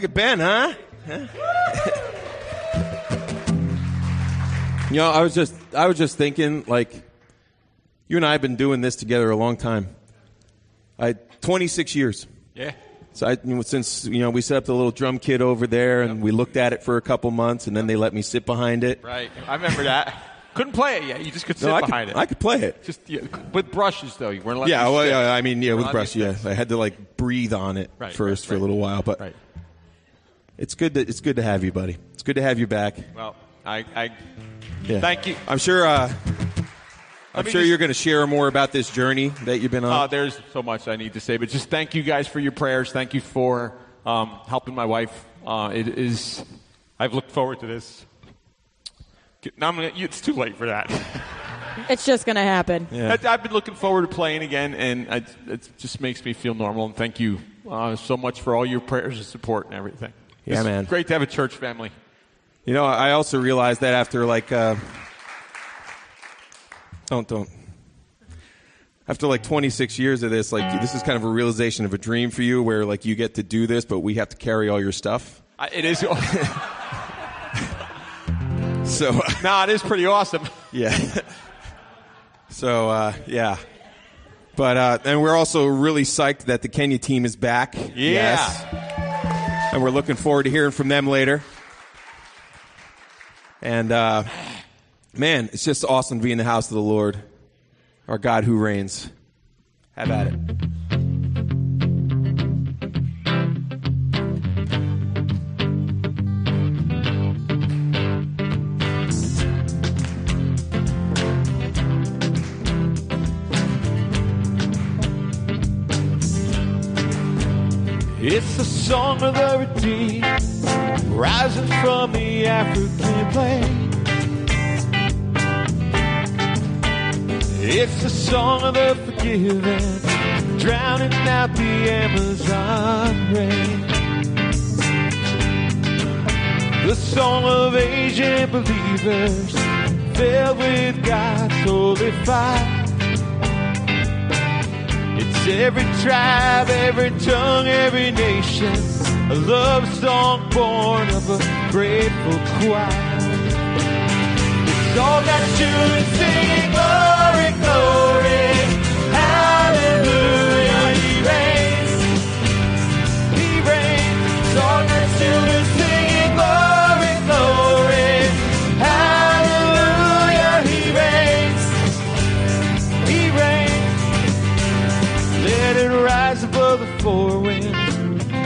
Look at Ben, huh? you know, I was just I was just thinking like you and I have been doing this together a long time. I 26 years. Yeah. So I, since you know we set up the little drum kit over there and yep. we looked at it for a couple months and then they let me sit behind it. Right. I remember that. Couldn't play it yet. You just could sit no, I behind could, it. I could play it. Just yeah, with brushes though. You weren't allowed. Yeah. well, yeah. I mean, yeah, with brushes. Yeah, I had to like breathe on it right, first right, for right. a little while, but. It's good to, it's good to have you, buddy. It's good to have you back. Well, I, I yeah. thank you. I'm sure. Uh, I'm sure just, you're going to share more about this journey that you've been on. Uh, there's so much I need to say, but just thank you guys for your prayers. Thank you for um, helping my wife. Uh, it is. I've looked forward to this. Now gonna, it's too late for that. it's just going to happen. Yeah. I, have been looking forward to playing again, and I, it just makes me feel normal. And thank you uh, so much for all your prayers and support and everything. Yeah, It's man. Great to have a church family. You know, I also realized that after like, uh, don't don't. After like 26 years of this, like this is kind of a realization of a dream for you, where like you get to do this, but we have to carry all your stuff. I, it is. So no, it is pretty awesome. yeah. So uh, yeah, but uh, and we're also really psyched that the Kenya team is back. Yes. And we're looking forward to hearing from them later. And uh, man, it's just awesome to be in the house of the Lord, our God who reigns. Have at it. It's the song of the redeemed, rising from the African plain. It's the song of the forgiven, drowning out the Amazon rain. The song of Asian believers, filled with God's holy fire. Every tribe, every tongue, every nation. A love song born of a grateful choir. It's all got children singing glory, glory,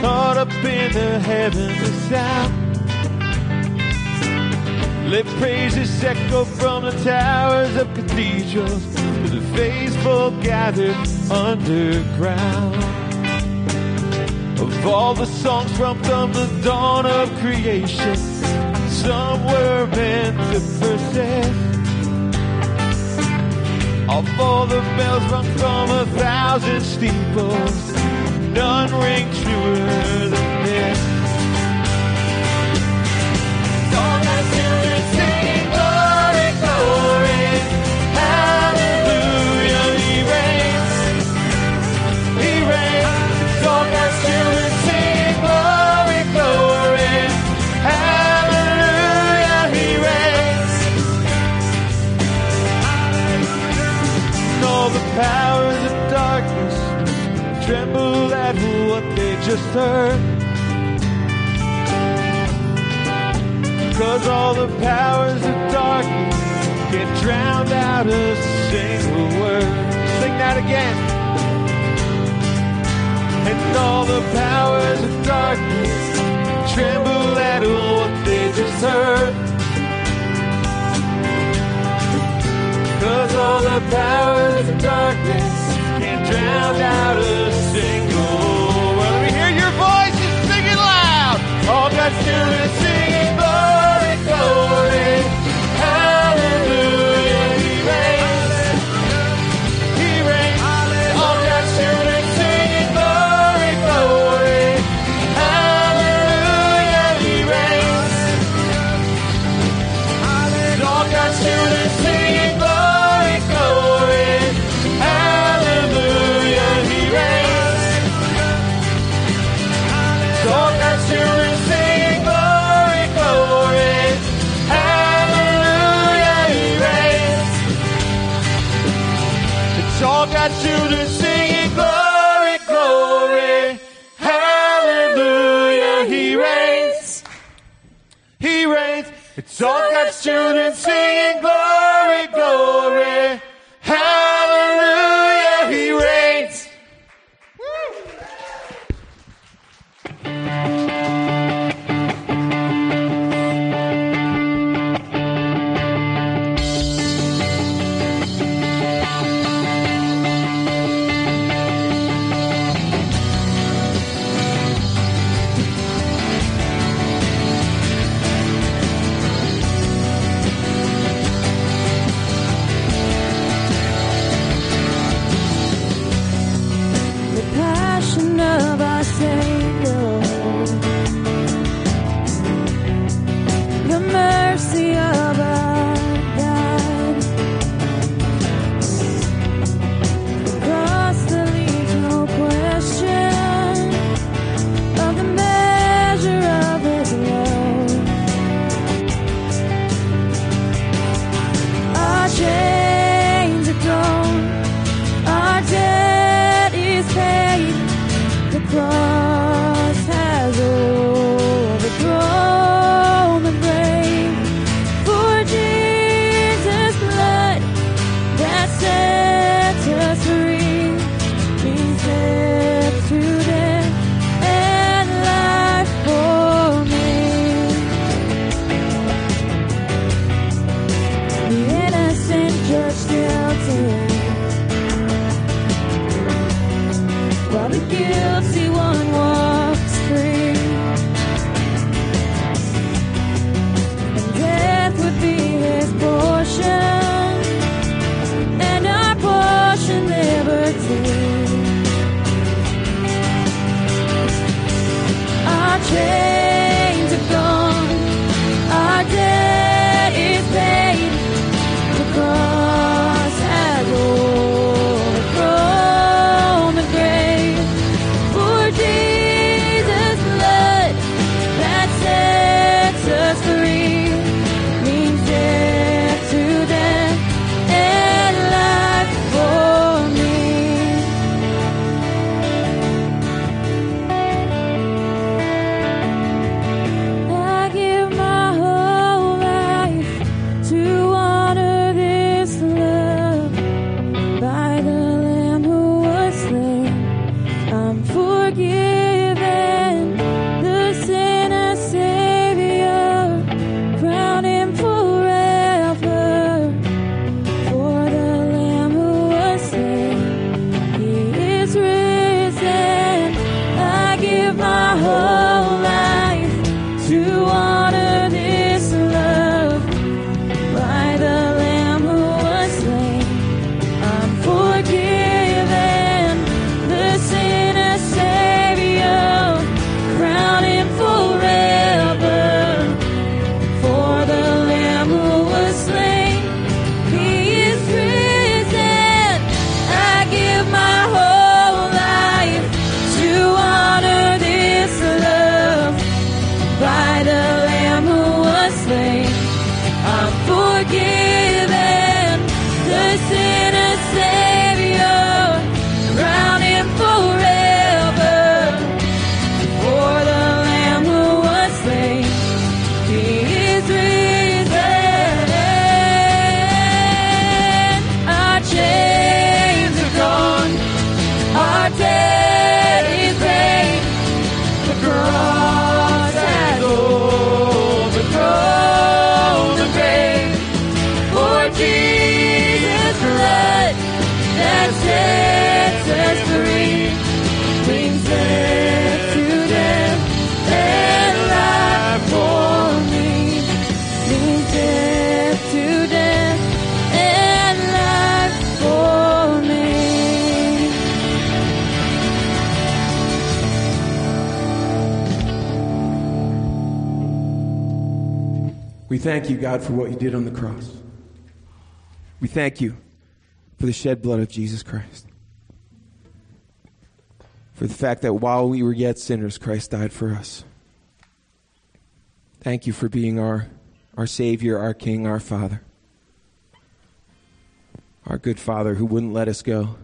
caught up in the heavenly sound. Let praises echo from the towers of cathedrals to the faithful gathered underground. Of all the songs from, from the dawn of creation, some were meant to persist. Of all the bells rung from a thousand steeples, none ring truer than this. Powers of darkness tremble at what they just heard. Cause all the powers of darkness get drowned out a single word. Sing that again. And all the powers of darkness tremble at what they just heard. Cause all the powers of darkness drown out a single word. Me hear your voices singing loud. All God's is singing glory, glory. Hallelujah, thank you, God, for what you did on the cross. We thank you for the shed blood of Jesus Christ. For the fact that while we were yet sinners, Christ died for us. Thank you for being our, our Savior, our King, our Father. Our good Father who wouldn't let us go.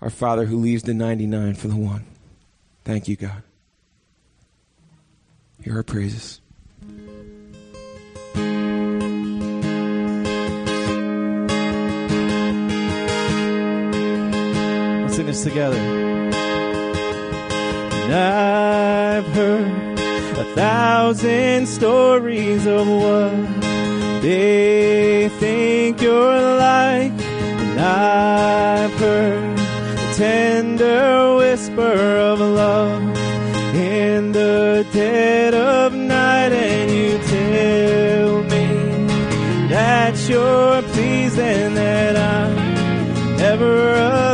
Our Father who leaves the 99 for the one. Thank you, God. Hear our praises. Sing this together. And I've heard a thousand stories of what they think you're like. And I've heard the tender whisper of love in the dead of night. And you tell me that you're pleased and that I'm never alone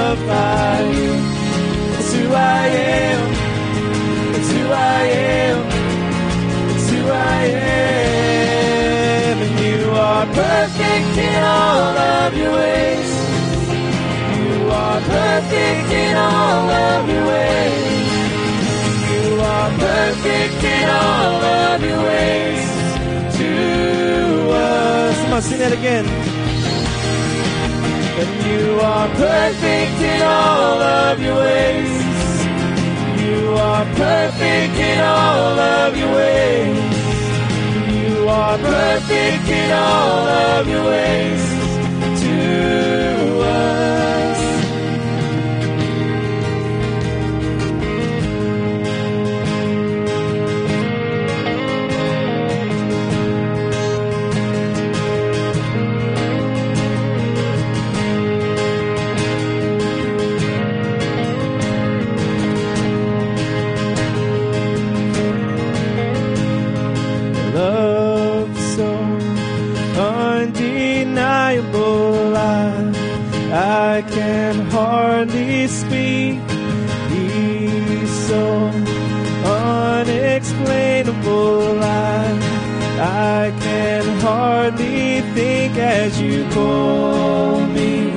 Loved by you. It's who I am. It's who I am. It's who I am. And you are perfect in all of your ways. You are perfect in all of your ways. You are perfect in all of your ways to us. Come on, sing that again. And you are perfect in all of your ways. You are perfect in all of your ways. You are perfect in all of your ways call me.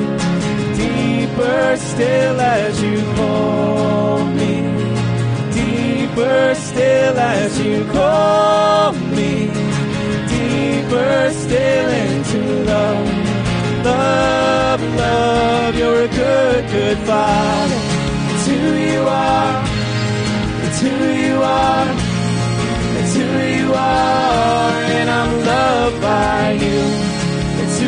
Deeper still as you call me deeper still as you call me, deeper still into love, love, love. You're a good, good father. It's who you are. It's who you are. It's who you are, and I'm loved by you.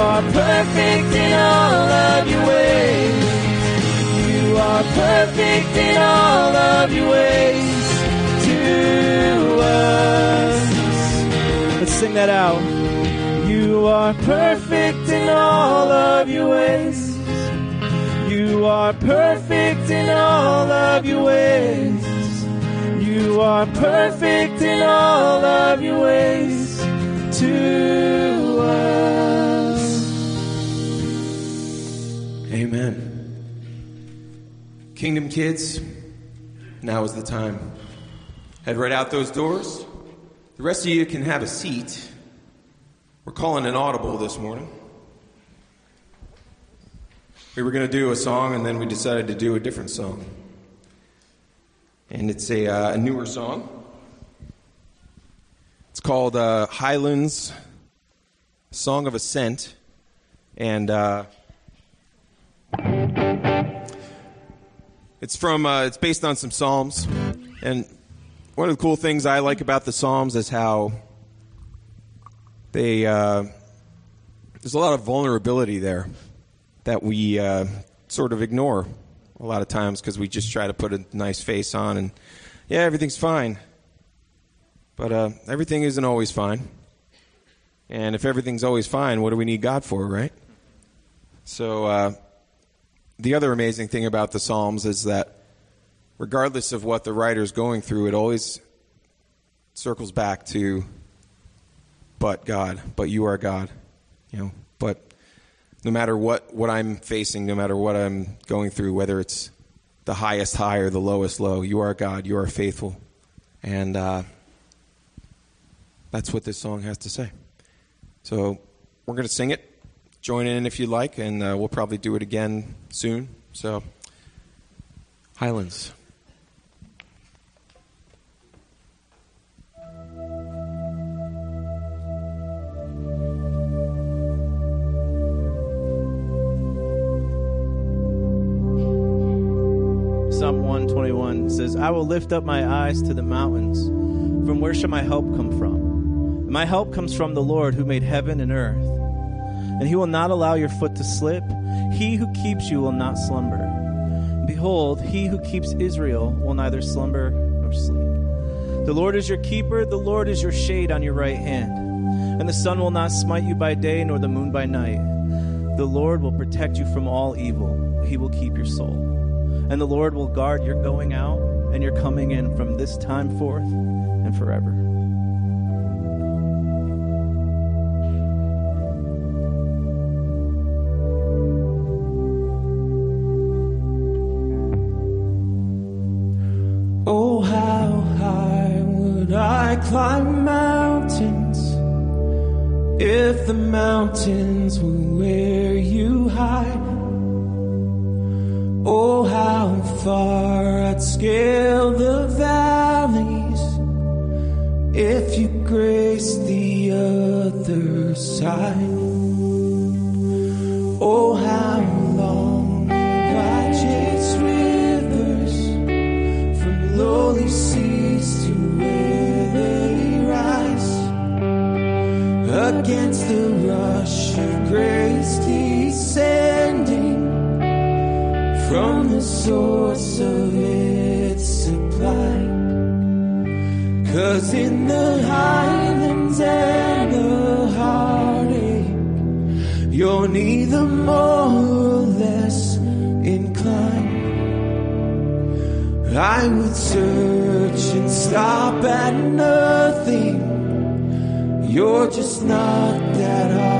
You are perfect in all of your ways. You are perfect in all of your ways to us. Let's sing that out. You are perfect in all of your ways. You are perfect in all of your ways. You are perfect in all of your ways to us. Amen. Kingdom kids, now is the time. Head right out those doors. The rest of you can have a seat. We're calling an audible this morning. We were going to do a song, and then we decided to do a different song. And it's a, uh, a newer song. It's called uh, Highlands Song of Ascent. And. Uh, It's from. Uh, it's based on some psalms, and one of the cool things I like about the psalms is how they uh, there's a lot of vulnerability there that we uh, sort of ignore a lot of times because we just try to put a nice face on and yeah, everything's fine. But uh, everything isn't always fine. And if everything's always fine, what do we need God for, right? So, uh, the other amazing thing about the Psalms is that regardless of what the writer's going through, it always circles back to, but God, but you are God. You know, but no matter what, what I'm facing, no matter what I'm going through, whether it's the highest high or the lowest low, you are God, you are faithful. And uh, that's what this song has to say. So we're going to sing it. Join in if you like, and uh, we'll probably do it again soon. So, Highlands. Psalm 121 says, I will lift up my eyes to the mountains. From where shall my help come from? My help comes from the Lord who made heaven and earth. And he will not allow your foot to slip. He who keeps you will not slumber. Behold, he who keeps Israel will neither slumber nor sleep. The Lord is your keeper, the Lord is your shade on your right hand. And the sun will not smite you by day, nor the moon by night. The Lord will protect you from all evil, he will keep your soul. And the Lord will guard your going out and your coming in from this time forth and forever. Mountains if the mountains were where you hide? Oh, how far I'd scale the valleys if you grace the other side. Oh, grace descending from the source of its supply. Cause in the highlands and the heartache, you're neither more or less inclined. I would search and stop at nothing. You're just not that hard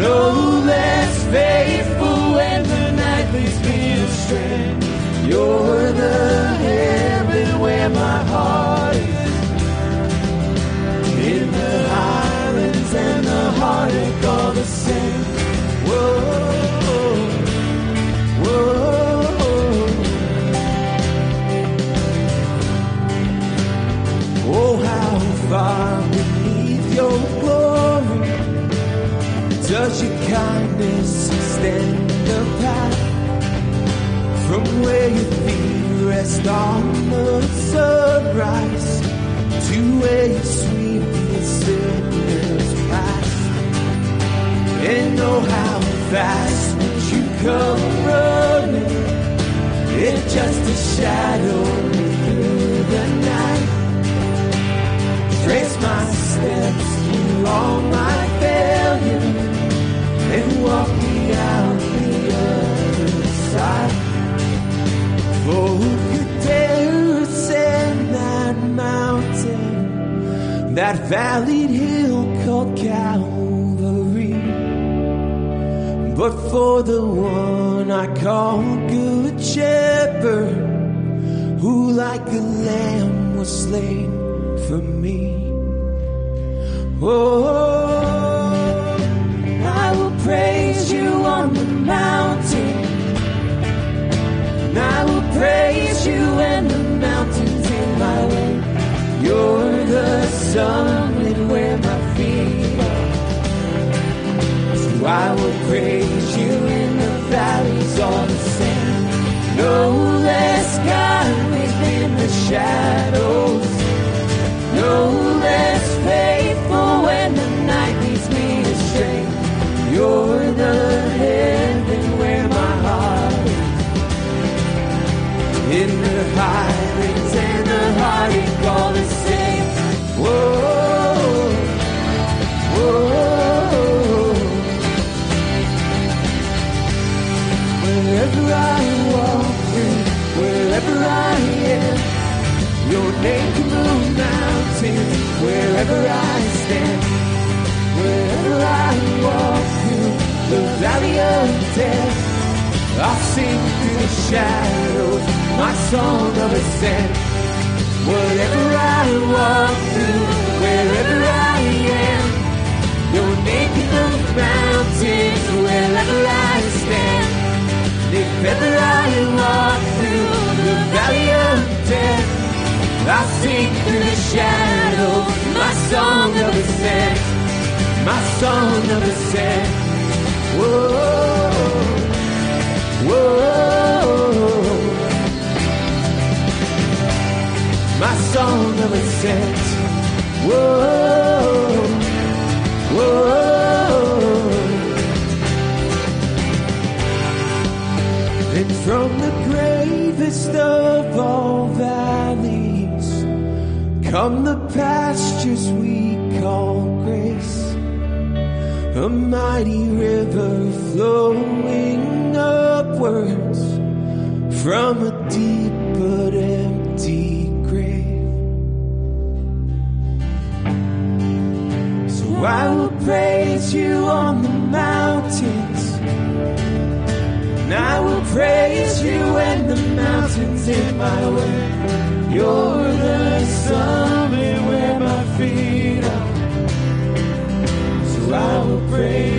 No less faithful when the night leads me astray. You're the heaven where my heart is. In the highlands and the heartache all the same. Whoa, whoa. Oh, how far beneath your does your kindness extend the path from where your feet rest on the sunrise to where you sweep the sinners past? And oh, how fast would you come running? It's just a shadow through the night. Trace my steps along my failure and walk me out the other side. For who could dare ascend that mountain, that valleyed hill called Calvary? But for the one I call Good Shepherd, who like a lamb was slain for me. Oh. Mountain. And I will praise you when the mountain's in my way. You're the summit where my feet are. So I will praise you in the valleys all the same. No less God within the shadows. No less faithful You're the heaven where my heart is. In the and the all the same. Whoa, whoa. Wherever I walk wherever I am, your. Wherever I stand, wherever I walk the valley of death, I'll sing through the shadows my song of ascent. Whatever I walk through, wherever I am, your name can move mountains. Wherever I stand. If ever I walk through the valley of death, I'll sing through the shadows my song of ascent, my song of ascent. Whoa, whoa, my song of ascent. Whoa, whoa. And from the gravest of all valleys come the pastures we call. A mighty river flowing upwards from a deep but empty grave. So I will praise you on the mountains. And I will praise you when the mountain's in my way. You're the summit where my feet are. So I will praise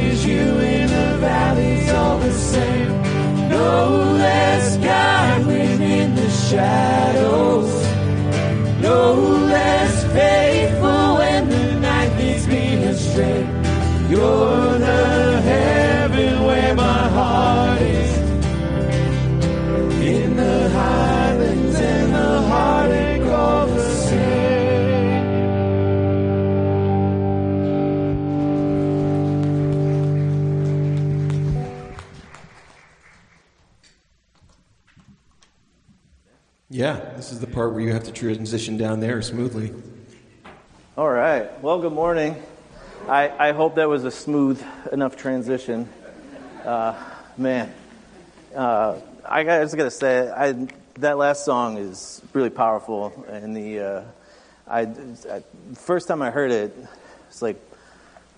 part where you have to transition down there smoothly. All right. Well, good morning. I, I hope that was a smooth enough transition. Uh, man, uh, I I just got to say, I, that last song is really powerful. And the uh, I, I, first time I heard it, it's like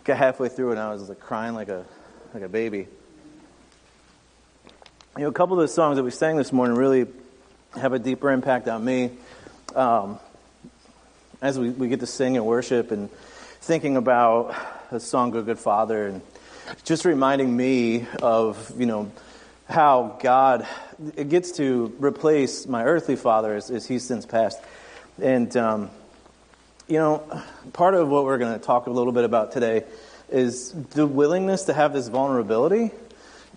got halfway through and I was like crying like a like a baby. You know, a couple of the songs that we sang this morning really have a deeper impact on me. Um, as we, we get to sing and worship and thinking about the song Good Good Father and just reminding me of, you know, how God it gets to replace my earthly father as, as he's since passed. And, um, you know, part of what we're going to talk a little bit about today is the willingness to have this vulnerability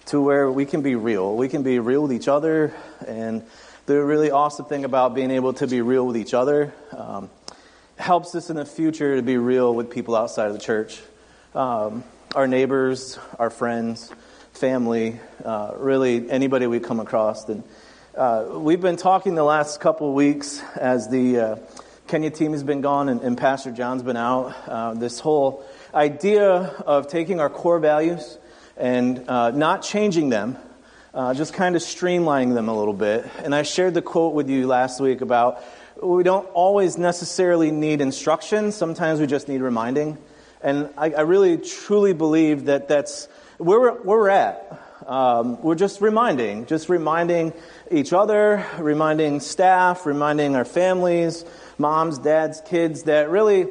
to where we can be real. We can be real with each other. And the really awesome thing about being able to be real with each other um, helps us in the future to be real with people outside of the church. Um, our neighbors, our friends, family, uh, really anybody we come across. And uh, we've been talking the last couple of weeks as the uh, Kenya team has been gone and, and Pastor John's been out. Uh, this whole idea of taking our core values and uh, not changing them, uh, just kind of streamlining them a little bit. And I shared the quote with you last week about we don't always necessarily need instruction, sometimes we just need reminding. And I, I really truly believe that that's where we're, where we're at. Um, we're just reminding, just reminding each other, reminding staff, reminding our families, moms, dads, kids, that really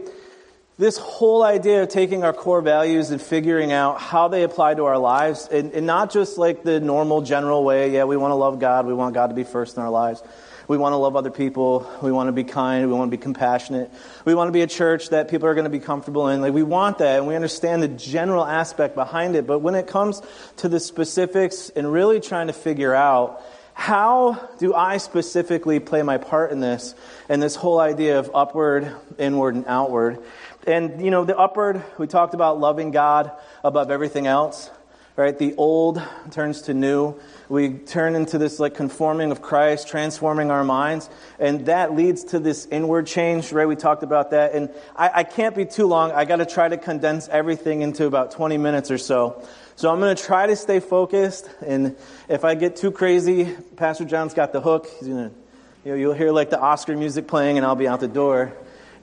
this whole idea of taking our core values and figuring out how they apply to our lives, and, and not just like the normal general way, yeah, we want to love God, we want God to be first in our lives. We want to love other people. We want to be kind. We want to be compassionate. We want to be a church that people are going to be comfortable in. Like we want that, and we understand the general aspect behind it. But when it comes to the specifics and really trying to figure out how do I specifically play my part in this, and this whole idea of upward, inward, and outward, and, you know, the upward, we talked about loving God above everything else, right? The old turns to new. We turn into this like conforming of Christ, transforming our minds, and that leads to this inward change, right? We talked about that. And I, I can't be too long. I got to try to condense everything into about 20 minutes or so. So I'm going to try to stay focused. And if I get too crazy, Pastor John's got the hook. He's going to, you know, you'll hear like the Oscar music playing, and I'll be out the door.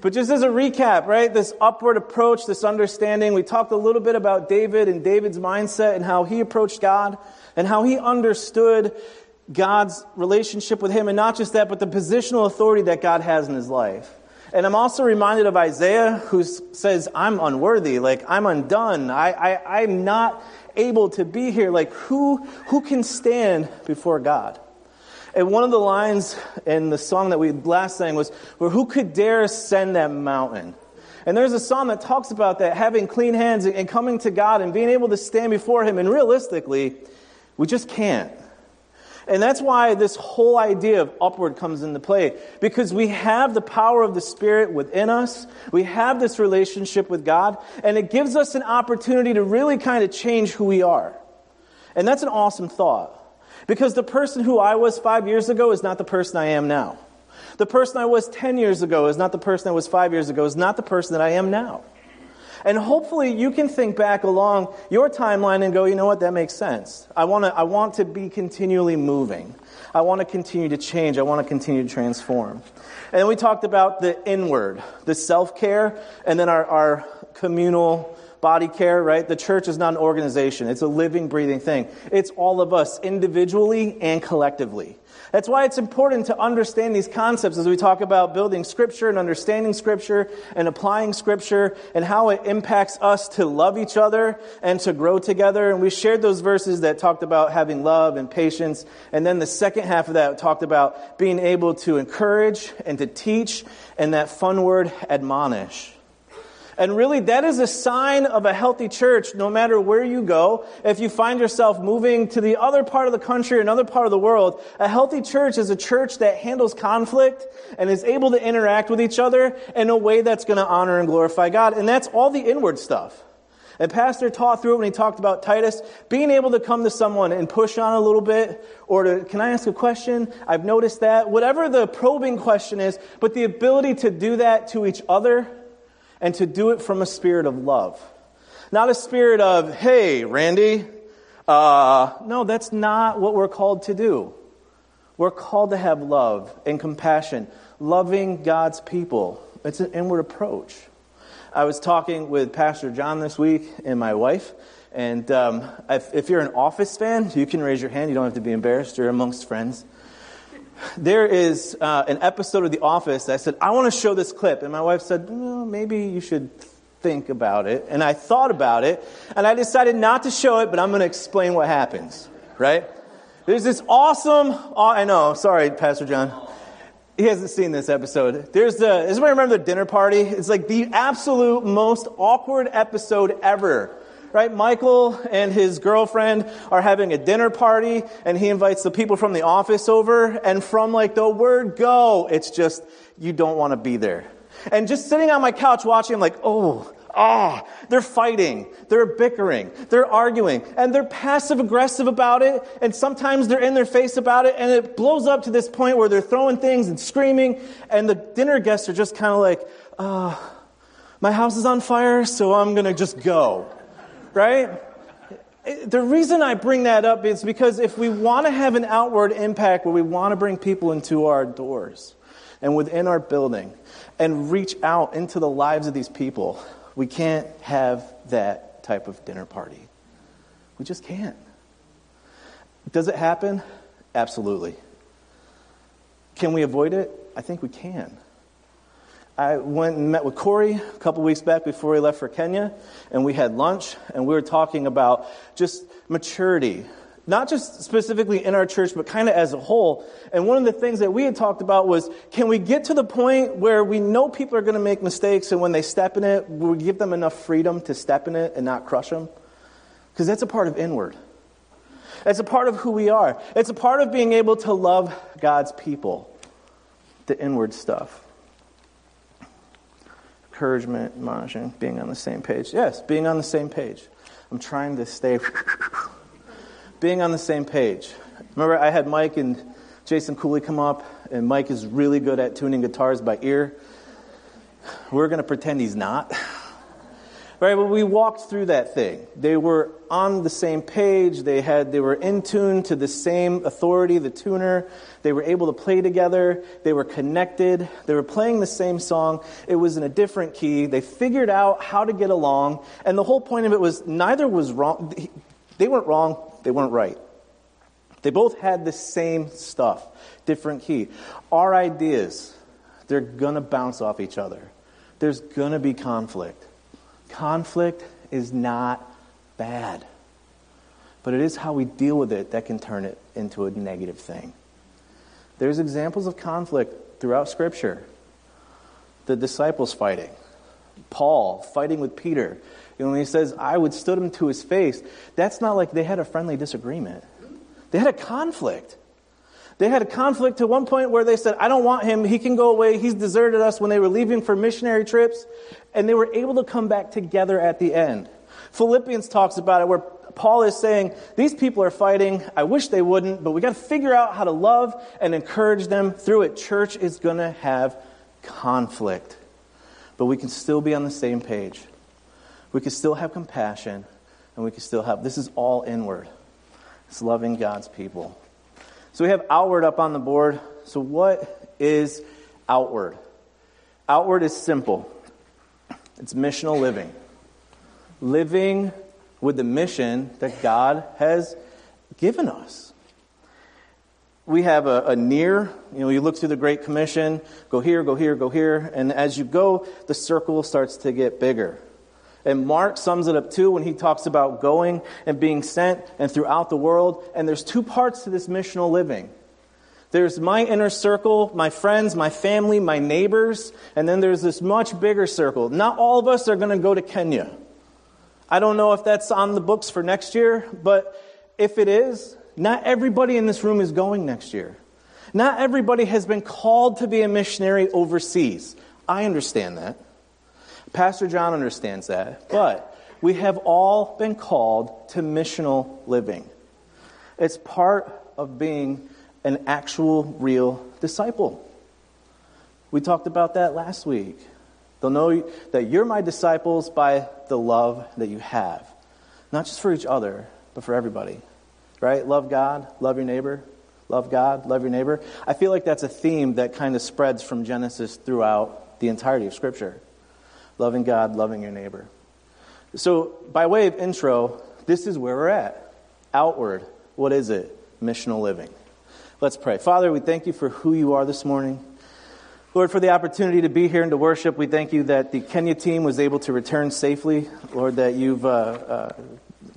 But just as a recap, right, this upward approach, this understanding, we talked a little bit about David and David's mindset and how he approached God and how he understood God's relationship with him. And not just that, but the positional authority that God has in his life. And I'm also reminded of Isaiah, who says, I'm unworthy, like, I'm undone. I, I, I'm not able to be here. Like, who, who can stand before God? And one of the lines in the song that we last sang was, well, who could dare ascend that mountain? And there's a song that talks about that, having clean hands and coming to God and being able to stand before Him. And realistically, we just can't. And that's why this whole idea of upward comes into play. Because we have the power of the Spirit within us. We have this relationship with God. And it gives us an opportunity to really kind of change who we are. And that's an awesome thought. Because the person who I was five years ago is not the person I am now. The person I was 10 years ago is not the person I was five years ago, is not the person that I am now. And hopefully you can think back along your timeline and go, you know what, that makes sense. I, wanna, I want to be continually moving. I want to continue to change. I want to continue to transform. And then we talked about the inward, the self care, and then our, our communal body care, right? The church is not an organization. It's a living, breathing thing. It's all of us individually and collectively. That's why it's important to understand these concepts as we talk about building scripture and understanding scripture and applying scripture and how it impacts us to love each other and to grow together. And we shared those verses that talked about having love and patience. And then the second half of that talked about being able to encourage and to teach and that fun word, admonish. And really, that is a sign of a healthy church no matter where you go. If you find yourself moving to the other part of the country another part of the world, a healthy church is a church that handles conflict and is able to interact with each other in a way that's going to honor and glorify God. And that's all the inward stuff. And Pastor taught through it when he talked about Titus, being able to come to someone and push on a little bit, or to, can I ask a question? I've noticed that. Whatever the probing question is, but the ability to do that to each other and to do it from a spirit of love. Not a spirit of, hey, Randy, uh, no, that's not what we're called to do. We're called to have love and compassion, loving God's people. It's an inward approach. I was talking with Pastor John this week and my wife, and um, if, if, you're an Office fan, you can raise your hand. You don't have to be embarrassed. You're amongst friends there is uh, an episode of The Office I said, I want to show this clip. And my wife said, well, maybe you should think about it. And I thought about it, and I decided not to show it, but I'm going to explain what happens, right? There's this awesome, I know, sorry, Pastor John. He hasn't seen this episode. There's the, does anybody remember the dinner party? It's like the absolute most awkward episode ever right? Michael and his girlfriend are having a dinner party and he invites the people from the office over and from like the word go, it's just, you don't want to be there. And just sitting on my couch watching, I'm like, oh, ah, oh, they're fighting, they're bickering, they're arguing, and they're passive aggressive about it, and sometimes they're in their face about it, and it blows up to this point where they're throwing things and screaming, and the dinner guests are just kind of like, ah, oh, my house is on fire, so I'm gonna just go right? The reason I bring that up is because if we want to have an outward impact where we want to bring people into our doors and within our building and reach out into the lives of these people, we can't have that type of dinner party. We just can't. Does it happen? Absolutely. Can we avoid it? I think we can. I went and met with Corey a couple weeks back before he left for Kenya, and we had lunch, and we were talking about just maturity, not just specifically in our church, but kind of as a whole. And one of the things that we had talked about was can we get to the point where we know people are going to make mistakes, and when they step in it, we give them enough freedom to step in it and not crush them? Because that's a part of inward. It's a part of who we are. It's a part of being able to love God's people, the inward stuff. Encouragement, admonishing, being on the same page. Yes, being on the same page. I'm trying to stay being on the same page. Remember, I had Mike and Jason Cooley come up, and Mike is really good at tuning guitars by ear. We're going to pretend he's not. Right, but we walked through that thing. They were on the same page. They had, they were in tune to the same authority, the tuner. They were able to play together. They were connected. They were playing the same song. It was in a different key. They figured out how to get along. And the whole point of it was neither was wrong. They weren't wrong. They weren't right. They both had the same stuff, different key. Our ideas, they're going to bounce off each other. There's going to be conflict. Conflict is not bad, but it is how we deal with it that can turn it into a negative thing. There's examples of conflict throughout Scripture. The disciples fighting, Paul fighting with Peter. You know, when he says, I would withstood him to his face, that's not like they had a friendly disagreement. They had a conflict. They had a conflict to one point where they said, I don't want him. He can go away. He's deserted us when they were leaving for missionary trips. And they were able to come back together at the end. Philippians talks about it where Paul is saying, These people are fighting. I wish they wouldn't, but we got to figure out how to love and encourage them through it. Church is going to have conflict, but we can still be on the same page. We can still have compassion, and we can still have this is all inward. It's loving God's people. So we have outward up on the board. So, what is outward? Outward is simple it's missional living. Living with the mission that God has given us. We have a, a, near, you know, you look through the Great Commission, go here, go here, go here, and as you go, the circle starts to get bigger. And Mark sums it up too when he talks about going and being sent and throughout the world. And there's two parts to this missional living. There's my inner circle, my friends, my family, my neighbors, and then there's this much bigger circle. Not all of us are going to go to Kenya. I don't know if that's on the books for next year, but if it is, not everybody in this room is going next year. Not everybody has been called to be a missionary overseas. I understand that. Pastor John understands that. But we have all been called to missional living. It's part of being an actual, real disciple. We talked about that last week. They'll know that you're my disciples by the love that you have, not just for each other, but for everybody. Right? Love God, love your neighbor, love God, love your neighbor. I feel like that's a theme that kind of spreads from Genesis throughout the entirety of Scripture loving God, loving your neighbor. So, by way of intro, this is where we're at. Outward, what is it? Missional living. Let's pray. Father, we thank you for who you are this morning. Lord, for the opportunity to be here and to worship, we thank you that the Kenya team was able to return safely. Lord, that you've uh, uh,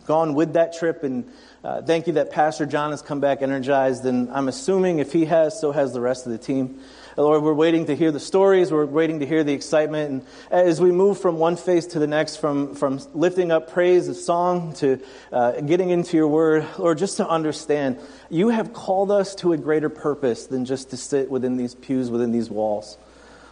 gone with that trip, and uh, thank you that Pastor John has come back energized. And I'm assuming if he has, so has the rest of the team. Lord, we're waiting to hear the stories. We're waiting to hear the excitement. And as we move from one phase to the next, from, from lifting up praise of song to uh, getting into your word, Lord, just to understand, you have called us to a greater purpose than just to sit within these pews, within these walls.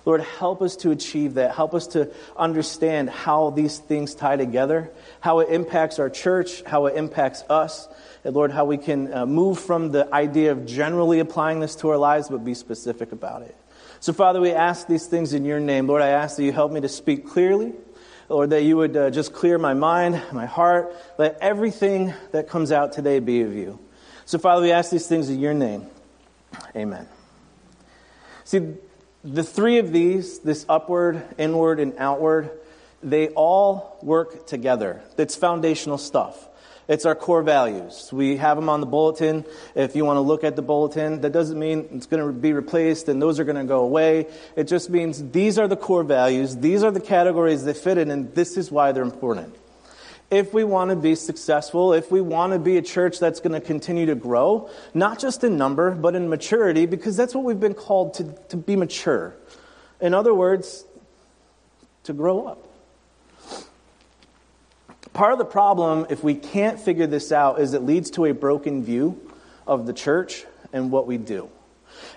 Lord, help us to achieve that. Help us to understand how these things tie together, how it impacts our church, how it impacts us, and Lord, how we can uh, move from the idea of generally applying this to our lives, but be specific about it. So, Father, we ask these things in your name. Lord, I ask that you help me to speak clearly. Lord, that you would uh, just clear my mind, my heart. Let everything that comes out today be of you. So, Father, we ask these things in your name. Amen. See, the three of these, this upward, inward, and outward, they all work together. It's foundational stuff. It's our core values. We have them on the bulletin. If you want to look at the bulletin, that doesn't mean it's going to be replaced and those are going to go away. It just means these are the core values, these are the categories they fit in, and this is why they're important. If we want to be successful, if we want to be a church that's going to continue to grow, not just in number, but in maturity, because that's what we've been called to, to be mature. In other words, to grow up. Part of the problem, if we can't figure this out, is it leads to a broken view of the church and what we do.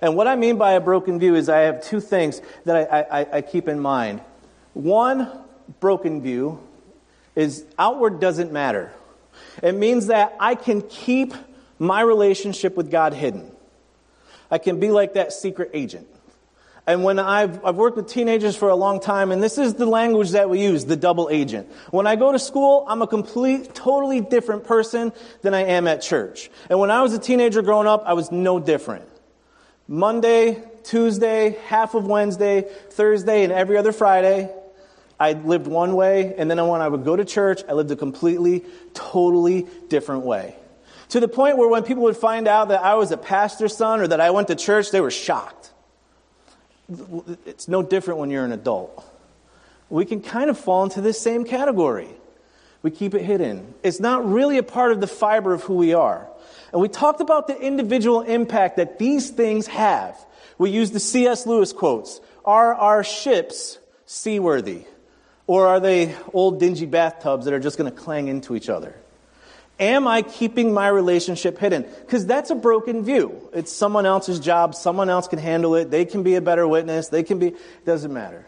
And what I mean by a broken view is I have two things that I, I, I keep in mind. One broken view is outward doesn't matter. It means that I can keep my relationship with God hidden. I can be like that secret agent. And when I've, I've worked with teenagers for a long time, and this is the language that we use, the double agent. When I go to school, I'm a complete, totally different person than I am at church. And when I was a teenager growing up, I was no different. Monday, Tuesday, half of Wednesday, Thursday, and every other Friday, I lived one way, and then when I would go to church, I lived a completely, totally different way. To the point where when people would find out that I was a pastor's son or that I went to church, they were shocked it's no different when you're an adult. We can kind of fall into this same category. We keep it hidden. It's not really a part of the fiber of who we are. And we talked about the individual impact that these things have. We use the C.S. Lewis quotes. Are our ships seaworthy? Or are they old dingy bathtubs that are just going to clang into each other? Am I keeping my relationship hidden? Because that's a broken view. It's someone else's job. Someone else can handle it. They can be a better witness. They can be, it doesn't matter.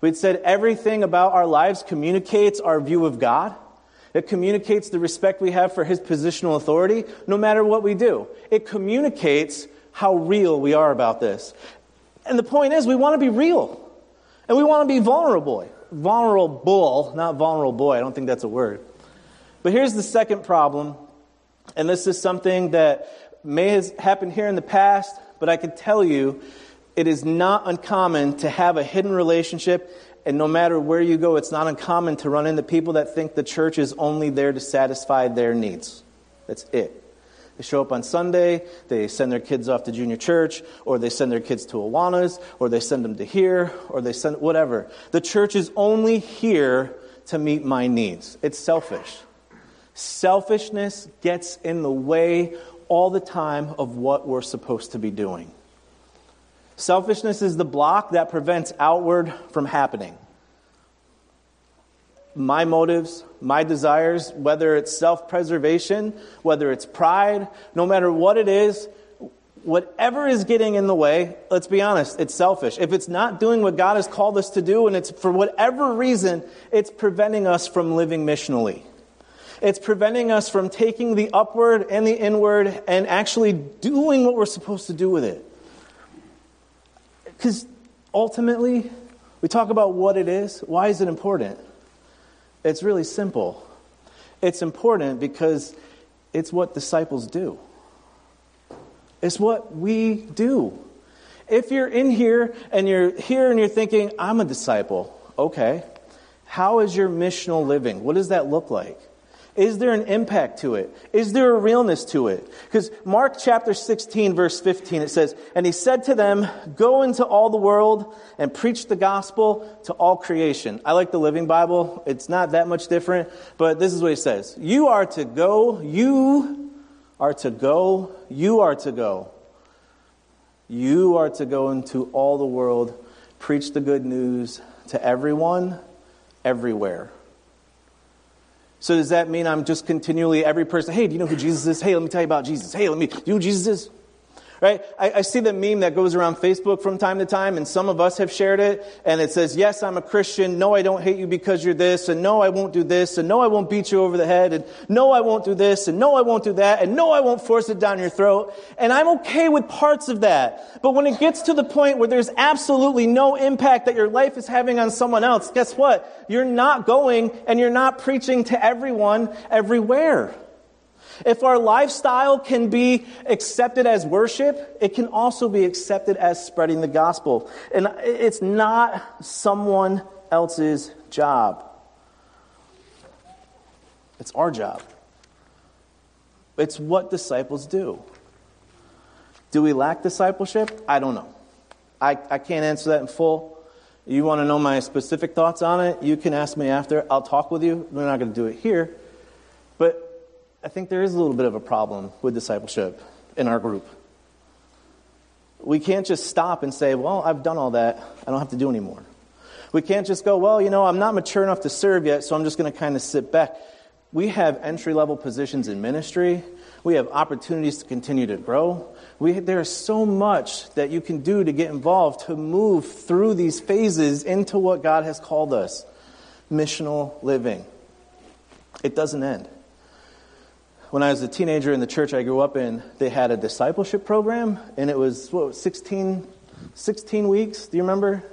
We'd said everything about our lives communicates our view of God. It communicates the respect we have for His positional authority, no matter what we do. It communicates how real we are about this. And the point is, we want to be real. And we want to be vulnerable. Vulnerable, bull, not vulnerable boy. I don't think that's a word. But here's the second problem, and this is something that may have happened here in the past, but I can tell you it is not uncommon to have a hidden relationship, and no matter where you go, it's not uncommon to run into people that think the church is only there to satisfy their needs. That's it. They show up on Sunday, they send their kids off to junior church, or they send their kids to Awanas, or they send them to here, or they send whatever. The church is only here to meet my needs. It's selfish. Selfishness gets in the way all the time of what we're supposed to be doing. Selfishness is the block that prevents outward from happening. My motives, my desires, whether it's self preservation, whether it's pride, no matter what it is, whatever is getting in the way, let's be honest, it's selfish. If it's not doing what God has called us to do, and it's for whatever reason, it's preventing us from living missionally. It's preventing us from taking the upward and the inward and actually doing what we're supposed to do with it. Because ultimately, we talk about what it is. Why is it important? It's really simple. It's important because it's what disciples do. It's what we do. If you're in here and you're here and you're thinking, I'm a disciple, okay, how is your missional living? What does that look like? Is there an impact to it? Is there a realness to it? Because Mark chapter 16, verse 15, it says, And he said to them, Go into all the world and preach the gospel to all creation. I like the Living Bible. It's not that much different, but this is what he says You are to go, you are to go, you are to go. You are to go into all the world, preach the good news to everyone, everywhere. So does that mean I'm just continually every person, hey, do you know who Jesus is? Hey, let me tell you about Jesus. Hey, let me, do you know who Jesus is? Right? I, I, see the meme that goes around Facebook from time to time, and some of us have shared it, and it says, Yes, I'm a Christian. No, I don't hate you because you're this, and no, I won't do this, and no, I won't beat you over the head, and no, I won't do this, and no, I won't do that, and no, I won't force it down your throat. And I'm okay with parts of that. But when it gets to the point where there's absolutely no impact that your life is having on someone else, guess what? You're not going and you're not preaching to everyone everywhere. If our lifestyle can be accepted as worship, it can also be accepted as spreading the gospel. And it's not someone else's job. It's our job. It's what disciples do. Do we lack discipleship? I don't know. I, I can't answer that in full. You want to know my specific thoughts on it? You can ask me after. I'll talk with you. We're not going to do it here. I think there is a little bit of a problem with discipleship in our group. We can't just stop and say, well, I've done all that. I don't have to do anymore. We can't just go, well, you know, I'm not mature enough to serve yet, so I'm just going to kind of sit back. We have entry level positions in ministry. We have opportunities to continue to grow. We, there is so much that you can do to get involved, to move through these phases into what God has called us missional living. It doesn't end. When I was a teenager in the church I grew up in, they had a discipleship program, and it was, what, 16, 16 weeks? Do you remember?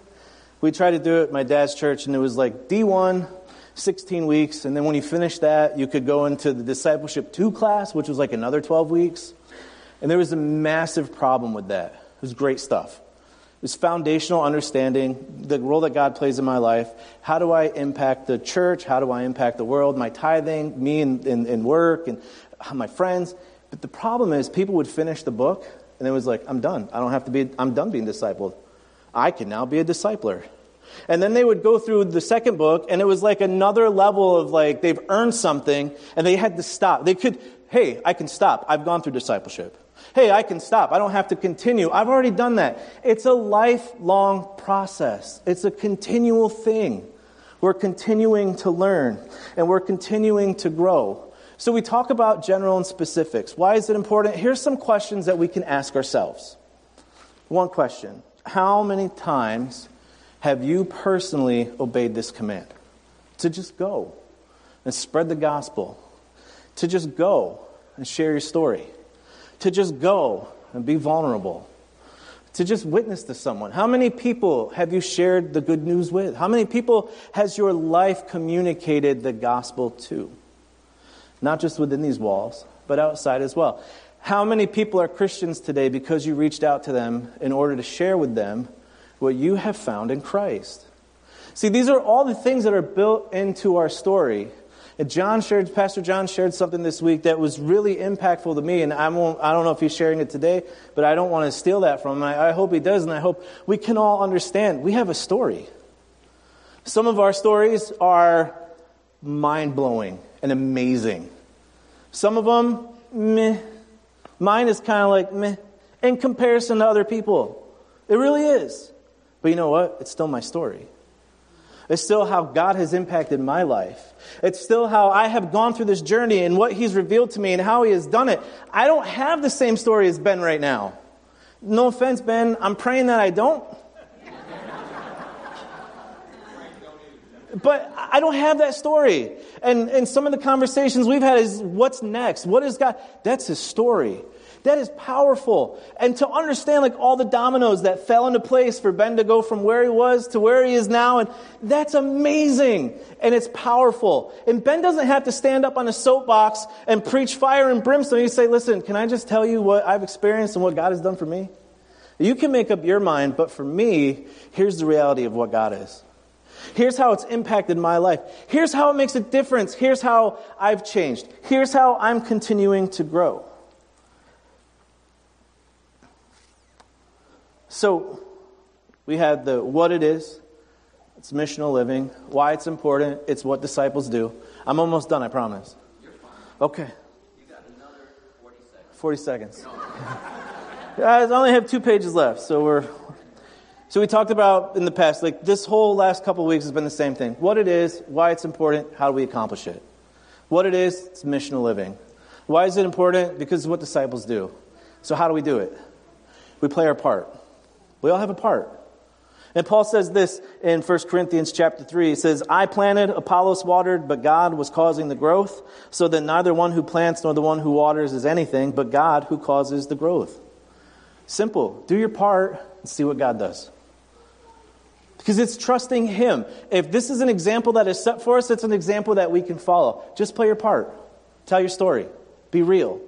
We tried to do it at my dad's church, and it was like D1, 16 weeks, and then when you finished that, you could go into the discipleship 2 class, which was like another 12 weeks. And there was a massive problem with that. It was great stuff. It was foundational understanding the role that God plays in my life. How do I impact the church? How do I impact the world? My tithing, me in, in, in work, and my friends. But the problem is, people would finish the book, and it was like, I'm done. I don't have to be, I'm done being discipled. I can now be a discipler. And then they would go through the second book, and it was like another level of like they've earned something, and they had to stop. They could, hey, I can stop. I've gone through discipleship. Hey, I can stop. I don't have to continue. I've already done that. It's a lifelong process, it's a continual thing. We're continuing to learn, and we're continuing to grow. So we talk about general and specifics. Why is it important? Here's some questions that we can ask ourselves. One question How many times have you personally obeyed this command? To just go and spread the gospel, to just go and share your story, to just go and be vulnerable, to just witness to someone. How many people have you shared the good news with? How many people has your life communicated the gospel to? Not just within these walls, but outside as well. How many people are Christians today because you reached out to them in order to share with them what you have found in Christ. See, these are all the things that are built into our story. And John shared, Pastor John shared something this week that was really impactful to me, and I, won't, I don't know if he's sharing it today, but I don't want to steal that from him. I, I hope he does, and I hope we can all understand we have a story. Some of our stories are mind blowing and amazing. Some of them, meh. Mine is kind of like meh in comparison to other people. It really is. But you know what? It's still my story. It's still how God has impacted my life. It's still how I have gone through this journey and what He's revealed to me and how He has done it. I don't have the same story as Ben right now. No offense, Ben. I'm praying that I don't. But I don't have that story. And, and some of the conversations we've had is what's next? What is God? That's His story. That is powerful. And to understand like all the dominoes that fell into place for Ben to go from where he was to where he is now, and that's amazing. And it's powerful. And Ben doesn't have to stand up on a soapbox and preach fire and brimstone. You say, listen, can I just tell you what I've experienced and what God has done for me? You can make up your mind, but for me, here's the reality of what God is. Here's how it's impacted my life. Here's how it makes a difference. Here's how I've changed. Here's how I'm continuing to grow. So we had the what it is, it's missional living, why it's important, it's what disciples do. I'm almost done, I promise. Okay. You got another 40 seconds. 40 seconds. I only have two pages left, so we're. So we talked about in the past, like this whole last couple weeks has been the same thing. What it is, why it's important, how do we accomplish it? What it is, it's missional living. Why is it important? Because it's what disciples do. So how do we do it? We play our part. We all have a part. And Paul says this in 1 Corinthians chapter 3. He says, I planted, Apollos watered, but God was causing the growth, so that neither one who plants nor the one who waters is anything, but God who causes the growth. Simple. Do your part and see what God does. Because it's trusting Him. If this is an example that is set for us, it's an example that we can follow. Just play your part. Tell your story. Be real.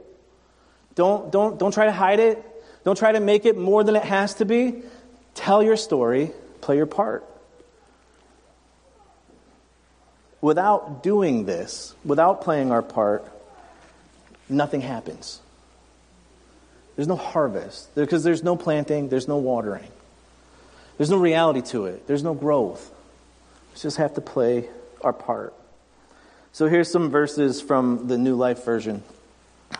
Don't, don't, don't try to hide it. Don't try to make it more than it has to be. Tell your story, play your part. without doing this, without playing our part, nothing happens. There's no harvest because there's no planting, there's no watering. There's no reality to it, there's no growth. We just have to play our part. So here's some verses from the New Life Version.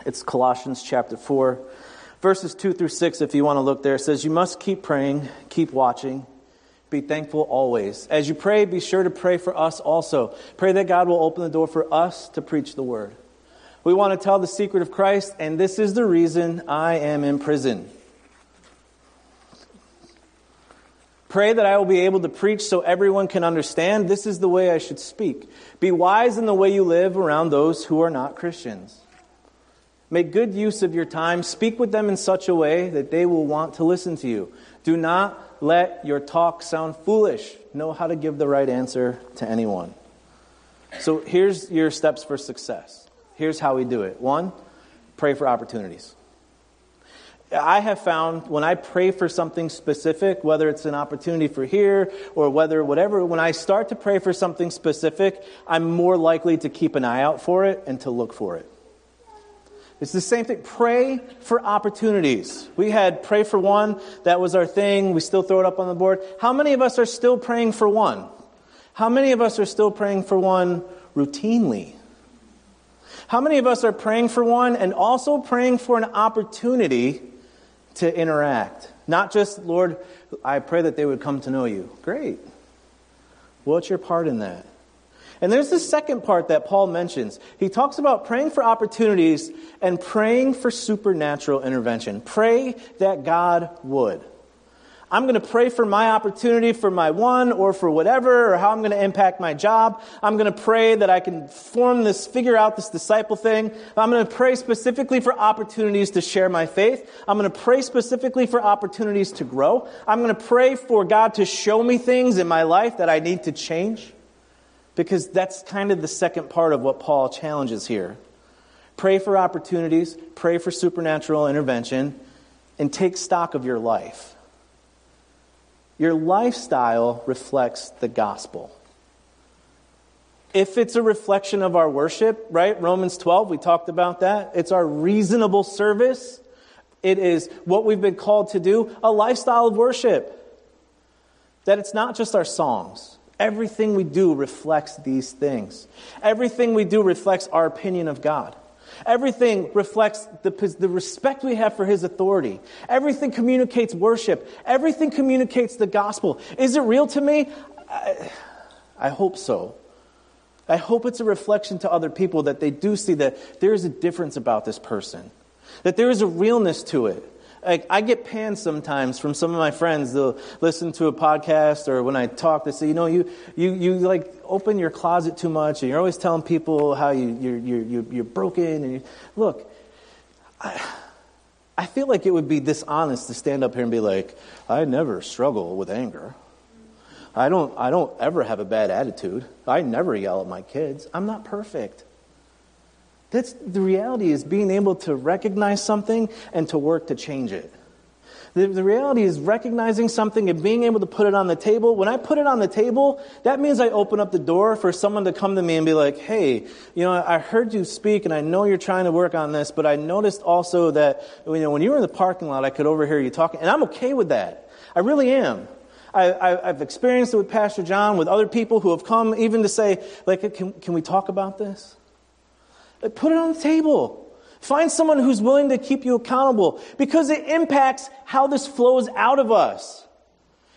It's Colossians chapter 4, verses 2 through 6, if you want to look there. It says, You must keep praying, keep watching, be thankful always. As you pray, be sure to pray for us also. Pray that God will open the door for us to preach the word. We want to tell the secret of Christ, and this is the reason I am in prison. Pray that I will be able to preach so everyone can understand this is the way I should speak. Be wise in the way you live around those who are not Christians. Make good use of your time. Speak with them in such a way that they will want to listen to you. Do not let your talk sound foolish. Know how to give the right answer to anyone. So here's your steps for success. Here's how we do it. One, pray for opportunities. I have found when I pray for something specific, whether it's an opportunity for here or whether whatever, when I start to pray for something specific, I'm more likely to keep an eye out for it and to look for it. It's the same thing. Pray for opportunities. We had pray for one. That was our thing. We still throw it up on the board. How many of us are still praying for one? How many of us are still praying for one routinely? How many of us are praying for one and also praying for an opportunity to interact? Not just, Lord, I pray that they would come to know you. Great. What's your part in that? And there's the second part that Paul mentions. He talks about praying for opportunities and praying for supernatural intervention. Pray that God would. I'm going to pray for my opportunity for my one or for whatever or how I'm going to impact my job. I'm going to pray that I can form this, figure out this disciple thing. I'm going to pray specifically for opportunities to share my faith. I'm going to pray specifically for opportunities to grow. I'm going to pray for God to show me things in my life that I need to change. Because that's kind of the second part of what Paul challenges here. Pray for opportunities, pray for supernatural intervention, and take stock of your life. Your lifestyle reflects the gospel. If it's a reflection of our worship, right? Romans 12, we talked about that. It's our reasonable service. It is what we've been called to do, a lifestyle of worship. That it's not just our songs. Everything we do reflects these things. Everything we do reflects our opinion of God. Everything reflects the, the respect we have for His authority. Everything communicates worship. Everything communicates the gospel. Is it real to me? I, I hope so. I hope it's a reflection to other people that they do see that there is a difference about this person, that there is a realness to it. Like, I get panned sometimes from some of my friends. They'll listen to a podcast or when I talk, they say, you know, you, you, you like open your closet too much and you're always telling people how you, you're, you're, you're broken. And you, look, I, I feel like it would be dishonest to stand up here and be like, I never struggle with anger. I don't, I don't ever have a bad attitude. I never yell at my kids. I'm not perfect. That's the reality is being able to recognize something and to work to change it. The, the, reality is recognizing something and being able to put it on the table. When I put it on the table, that means I open up the door for someone to come to me and be like, hey, you know, I heard you speak and I know you're trying to work on this, but I noticed also that, you know, when you were in the parking lot, I could overhear you talking. And I'm okay with that. I really am. I, have experienced it with Pastor John, with other people who have come even to say, like, can, can we talk about this? Put it on the table. Find someone who's willing to keep you accountable because it impacts how this flows out of us.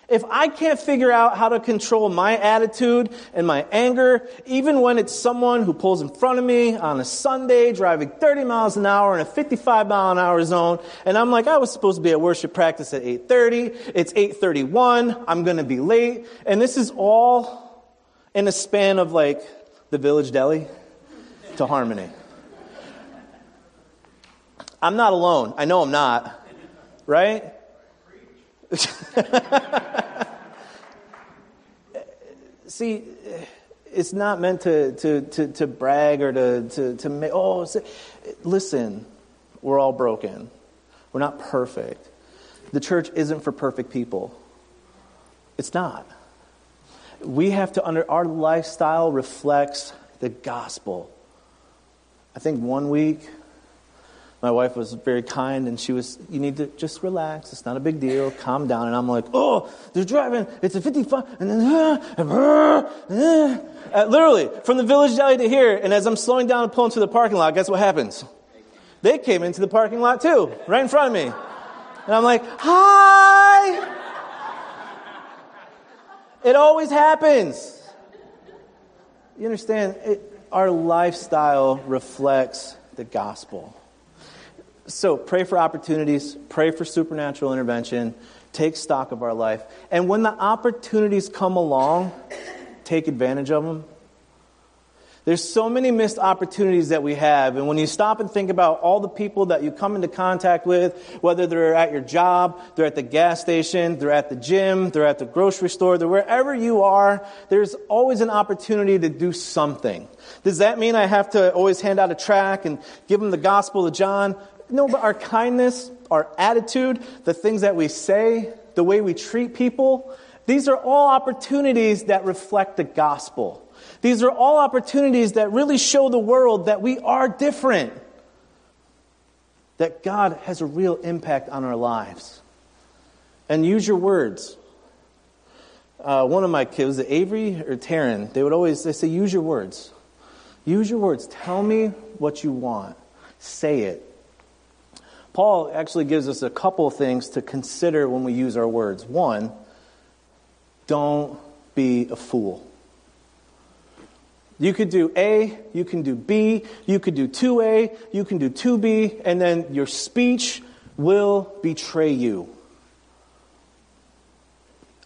If I can't figure out how to control my attitude and my anger, even when it's someone who pulls in front of me on a Sunday driving 30 miles an hour in a 55 mile an hour zone, and I'm like, I was supposed to be at worship practice at 8.30, it's 8.31, I'm gonna be late, and this is all in a span of like the village deli to harmony. I'm not alone. I know I'm not. Right? See, it's not meant to, to, to, to brag or to, to, to make, oh, listen, we're all broken. We're not perfect. The church isn't for perfect people. It's not. we have to under our lifestyle reflects the gospel. I think one week my wife was very kind and she was, you need to just relax. It's not a big deal. Calm down. And I'm like, oh, they're driving. It's a 55. And then, uh, uh, literally, from the village deli to here. And as I'm slowing down and pulling to the parking lot, guess what happens? They came into the parking lot too, right in front of me. And I'm like, hi. It always happens. You understand? It, our lifestyle reflects the gospel. So pray for opportunities, pray for supernatural intervention, take stock of our life. And when the opportunities come along, take advantage of them. There's so many missed opportunities that we have. And when you stop and think about all the people that you come into contact with, whether they're at your job, they're at the gas station, they're at the gym, they're at the grocery store, they're wherever you are, there's always an opportunity to do something. Does that mean I have to always hand out a track and give them the gospel of John? No, but our kindness, our attitude, the things that we say, the way we treat people, these are all opportunities that reflect the gospel. These are all opportunities that really show the world that we are different, that God has a real impact on our lives. And use your words. Uh, one of my kids, Avery or Taryn, they would always they say, use your words. Use your words. Tell me what you want. Say it. Paul actually gives us a couple things to consider when we use our words. One, don't be a fool. You could do A, you can do B, you could do 2A, you can do 2B, and then your speech will betray you.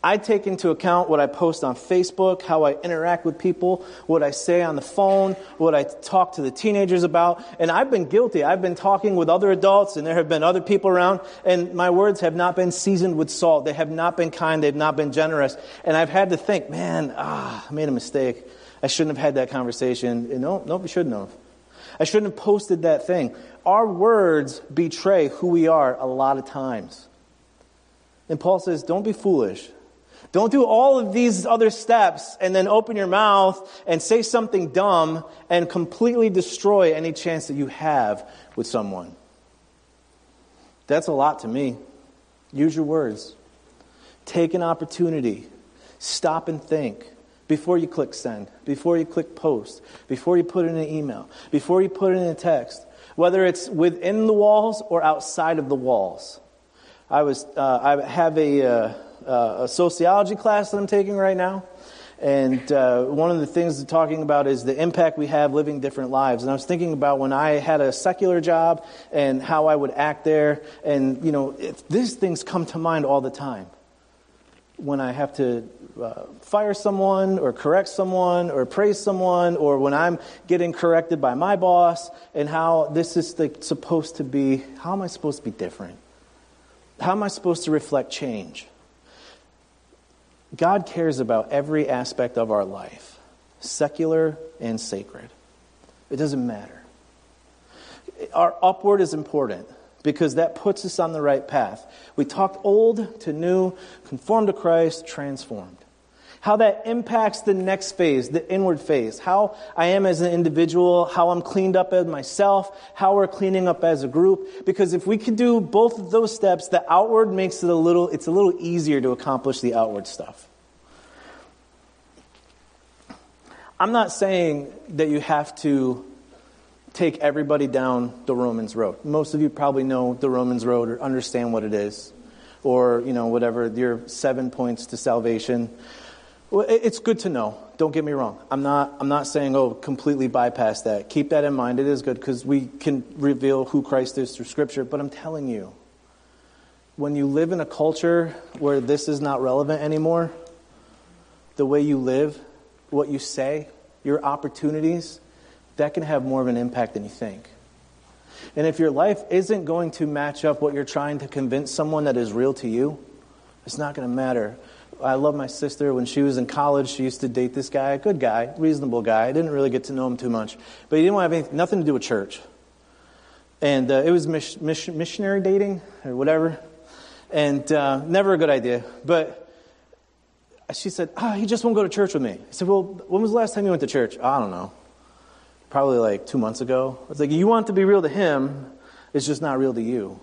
I take into account what I post on Facebook, how I interact with people, what I say on the phone, what I talk to the teenagers about. And I've been guilty. I've been talking with other adults, and there have been other people around, and my words have not been seasoned with salt. They have not been kind. They've not been generous. And I've had to think, man, ah, I made a mistake. I shouldn't have had that conversation. No, no, we shouldn't have. I shouldn't have posted that thing. Our words betray who we are a lot of times. And Paul says, don't be foolish. Don't do all of these other steps and then open your mouth and say something dumb and completely destroy any chance that you have with someone. That's a lot to me. Use your words. Take an opportunity. Stop and think before you click send, before you click post, before you put in an email, before you put in a text, whether it's within the walls or outside of the walls. I was uh, I have a, uh, uh, a sociology class that I'm taking right now. And uh, one of the things they're talking about is the impact we have living different lives. And I was thinking about when I had a secular job and how I would act there. And, you know, these things come to mind all the time. When I have to uh, fire someone or correct someone or praise someone or when I'm getting corrected by my boss and how this is the, supposed to be, how am I supposed to be different? How am I supposed to reflect change? God cares about every aspect of our life, secular and sacred. It doesn't matter. Our upward is important because that puts us on the right path. We talked old to new, conform to Christ, transformed how that impacts the next phase, the inward phase, how I am as an individual, how I'm cleaned up as myself, how we're cleaning up as a group. Because if we can do both of those steps, the outward makes it a little, it's a little easier to accomplish the outward stuff. I'm not saying that you have to take everybody down the Romans road. Most of you probably know the Romans road or understand what it is. Or, you know, whatever, your seven points to salvation. Well, it's good to know. Don't get me wrong. I'm not, I'm not saying, oh, completely bypass that. Keep that in mind. It is good because we can reveal who Christ is through Scripture. But I'm telling you, when you live in a culture where this is not relevant anymore, the way you live, what you say, your opportunities, that can have more of an impact than you think. And if your life isn't going to match up what you're trying to convince someone that is real to you, it's not going to matter. I love my sister. When she was in college, she used to date this guy, a good guy, reasonable guy. I didn't really get to know him too much, but he didn't have anything, nothing to do with church. And uh, it was mis- mis- missionary dating or whatever, and uh, never a good idea. But she said, ah, he just won't go to church with me. I said, well, when was the last time you went to church? I don't know. Probably like two months ago. It's like, you want to be real to him, it's just not real to you.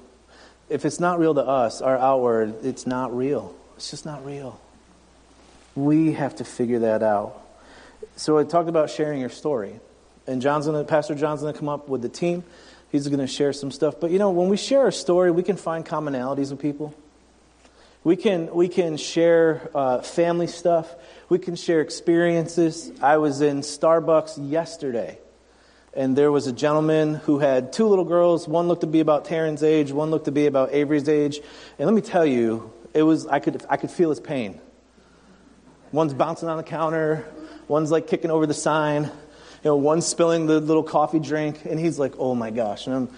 If it's not real to us, our outward, it's not real. It's just not real. We have to figure that out. So I talked about sharing your story. And John's gonna, Pastor John's going to come up with the team. He's going to share some stuff. But you know, when we share our story, we can find commonalities with people. We can, we can share uh, family stuff. We can share experiences. I was in Starbucks yesterday, and there was a gentleman who had two little girls. One looked to be about Taryn's age, one looked to be about Avery's age. And let me tell you, it was, I, could, I could feel his pain. One's bouncing on the counter, one's like kicking over the sign, you know, one's spilling the little coffee drink, and he's like, oh my gosh. And I'm,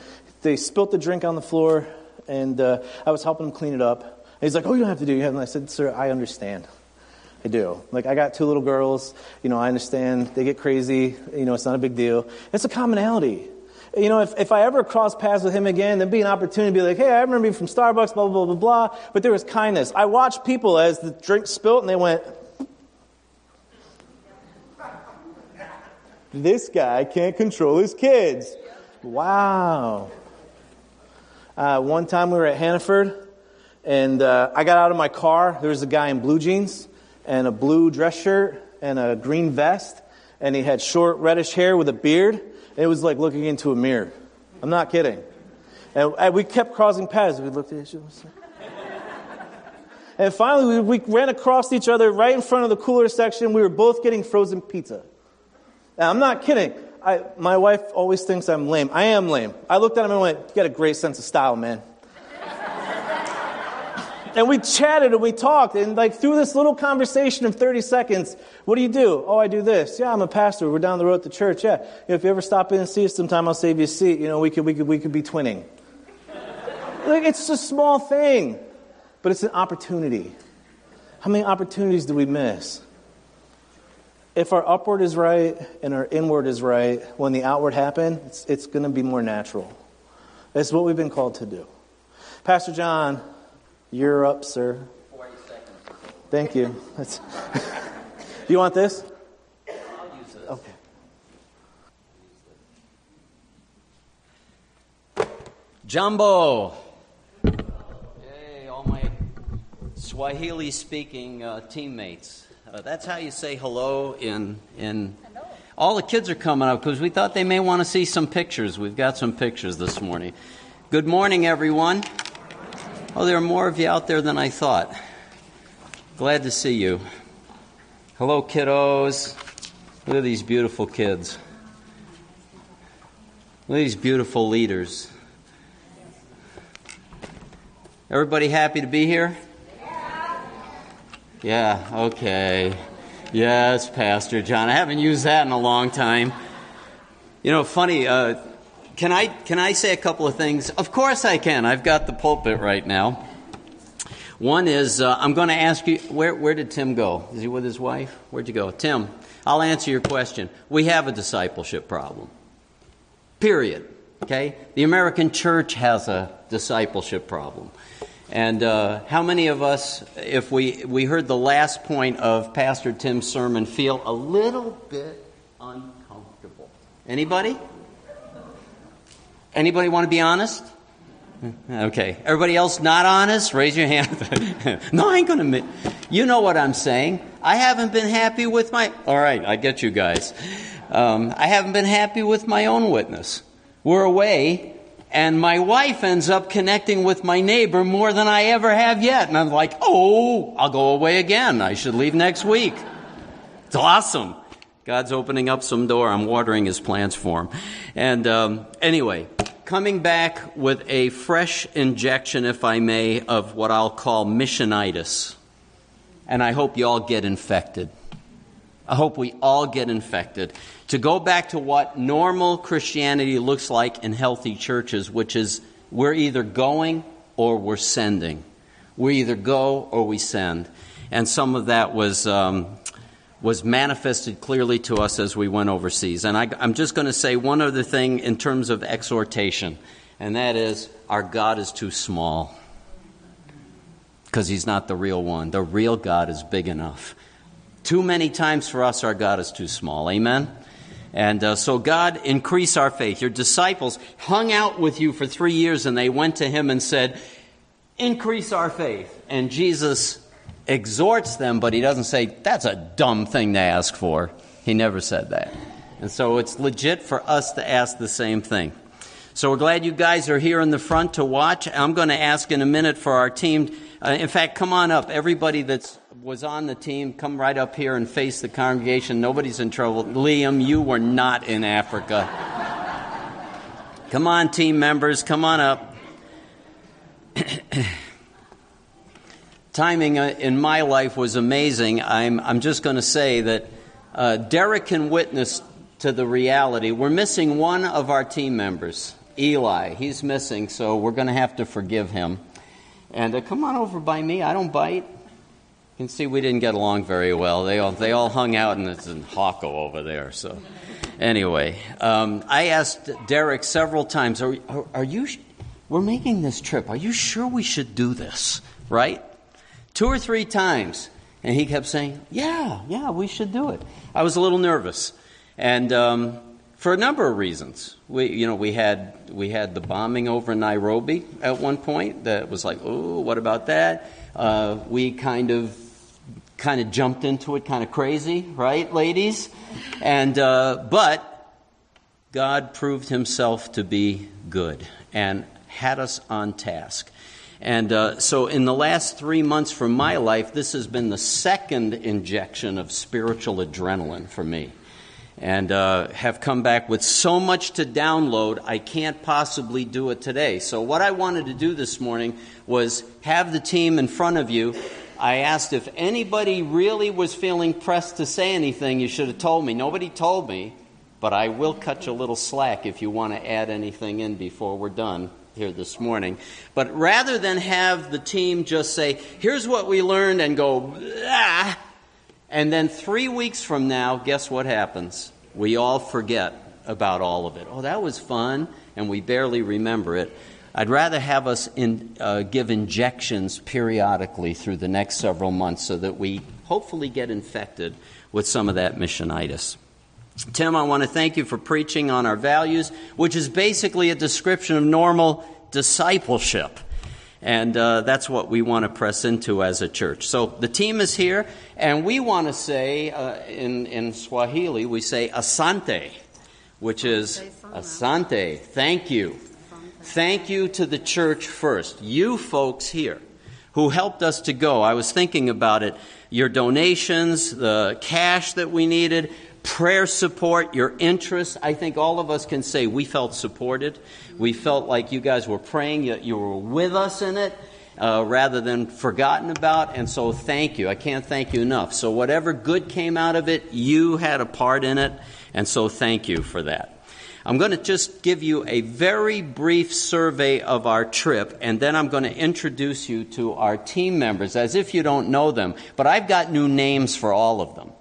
they spilt the drink on the floor, and uh, I was helping him clean it up. And he's like, oh, you don't have to do it. And I said, sir, I understand. I do. Like, I got two little girls. You know, I understand. They get crazy. You know, it's not a big deal. It's a commonality. You know, if, if I ever cross paths with him again, there'd be an opportunity to be like, hey, I remember you from Starbucks, blah, blah, blah, blah, blah. But there was kindness. I watched people as the drink spilt and they went, this guy can't control his kids. Wow. Uh, one time we were at Hannaford, and uh, I got out of my car. There was a guy in blue jeans and a blue dress shirt and a green vest, and he had short reddish hair with a beard. It was like looking into a mirror. I'm not kidding. And, and we kept crossing paths. We looked at each other. And finally, we, we ran across each other right in front of the cooler section. We were both getting frozen pizza. Now, I'm not kidding. I, my wife always thinks I'm lame. I am lame. I looked at him and went, You got a great sense of style, man. and we chatted and we talked. And, like, through this little conversation of 30 seconds, what do you do? Oh, I do this. Yeah, I'm a pastor. We're down the road at the church. Yeah. You know, if you ever stop in and see us sometime, I'll save you a seat. You know, we could, we could, we could be twinning. like, it's a small thing, but it's an opportunity. How many opportunities do we miss? If our upward is right and our inward is right, when the outward happens, it's, it's going to be more natural. That's what we've been called to do. Pastor John, you're up, sir. 40 seconds. Thank you. do you want this? I'll use this. Okay. Jambo. Hey, all my Swahili speaking uh, teammates. Uh, that's how you say hello in. in all the kids are coming up because we thought they may want to see some pictures. We've got some pictures this morning. Good morning, everyone. Oh, there are more of you out there than I thought. Glad to see you. Hello, kiddos. Look at these beautiful kids. Look at these beautiful leaders. Everybody happy to be here? Yeah, okay. Yes, Pastor John. I haven't used that in a long time. You know, funny, uh, can, I, can I say a couple of things? Of course I can. I've got the pulpit right now. One is uh, I'm going to ask you where, where did Tim go? Is he with his wife? Where'd you go? Tim, I'll answer your question. We have a discipleship problem. Period. Okay? The American church has a discipleship problem. And uh, how many of us, if we, we heard the last point of Pastor Tim's sermon, feel a little bit uncomfortable? Anybody? Anybody want to be honest? Okay. Everybody else not honest? Raise your hand. no, I ain't going to. Admit You know what I'm saying. I haven't been happy with my. All right, I get you guys. Um, I haven't been happy with my own witness. We're away, and my wife ends up connecting with my neighbor more than I ever have yet. And I'm like, oh, I'll go away again. I should leave next week. It's awesome. God's opening up some door. I'm watering his plants for him. And um, anyway, coming back with a fresh injection, if I may, of what I'll call missionitis. And I hope you all get infected. I hope we all get infected. To go back to what normal Christianity looks like in healthy churches, which is we're either going or we're sending. We either go or we send. And some of that was, um, was manifested clearly to us as we went overseas. And I, I'm just going to say one other thing in terms of exhortation, and that is our God is too small. because he's not the real one. The real God is big enough. Too many times for us, our God is too small. Amen? And uh, so, God, increase our faith. Your disciples hung out with you for three years and they went to him and said, Increase our faith. And Jesus exhorts them, but he doesn't say, That's a dumb thing to ask for. He never said that. And so, it's legit for us to ask the same thing. So, we're glad you guys are here in the front to watch. I'm going to ask in a minute for our team. Uh, in fact, come on up. Everybody that's was on the team, come right up here and face the congregation. Nobody's in trouble. Liam, you were not in Africa. come on, team members, come on up. Timing uh, in my life was amazing. I'm, I'm just going to say that uh, Derek can witness to the reality. We're missing one of our team members, Eli. He's missing, so we're going to have to forgive him. And uh, come on over by me. I don't bite. You can see we didn't get along very well. They all, they all hung out and it's in Hocko over there. So, anyway, um, I asked Derek several times, are, are, are you, we're making this trip. Are you sure we should do this? Right? Two or three times. And he kept saying, Yeah, yeah, we should do it. I was a little nervous. And um, for a number of reasons. We, you know, we had, we had the bombing over Nairobi at one point that was like, oh, what about that? Uh, we kind of kind of jumped into it kind of crazy, right, ladies? And, uh, but God proved himself to be good and had us on task. And uh, so, in the last three months from my life, this has been the second injection of spiritual adrenaline for me. And uh, have come back with so much to download, I can't possibly do it today. So, what I wanted to do this morning was have the team in front of you I asked if anybody really was feeling pressed to say anything, you should have told me. Nobody told me, but I will cut you a little slack if you want to add anything in before we're done here this morning. But rather than have the team just say, here's what we learned, and go, ah, and then three weeks from now, guess what happens? We all forget about all of it. Oh, that was fun, and we barely remember it. I'd rather have us in, uh, give injections periodically through the next several months so that we hopefully get infected with some of that missionitis. Tim, I want to thank you for preaching on our values, which is basically a description of normal discipleship. And uh, that's what we want to press into as a church. So the team is here, and we want to say uh, in, in Swahili, we say asante, which is asante, thank you. Thank you to the church first, you folks here who helped us to go. I was thinking about it. Your donations, the cash that we needed, prayer support, your interest. I think all of us can say we felt supported. We felt like you guys were praying, you, you were with us in it. Uh, rather than forgotten about. And so, thank you. I can't thank you enough. So, whatever good came out of it, you had a part in it. And so, thank you for that. I'm going to just give you a very brief survey of our trip, and then I'm going to introduce you to our team members as if you don't know them. But I've got new names for all of them.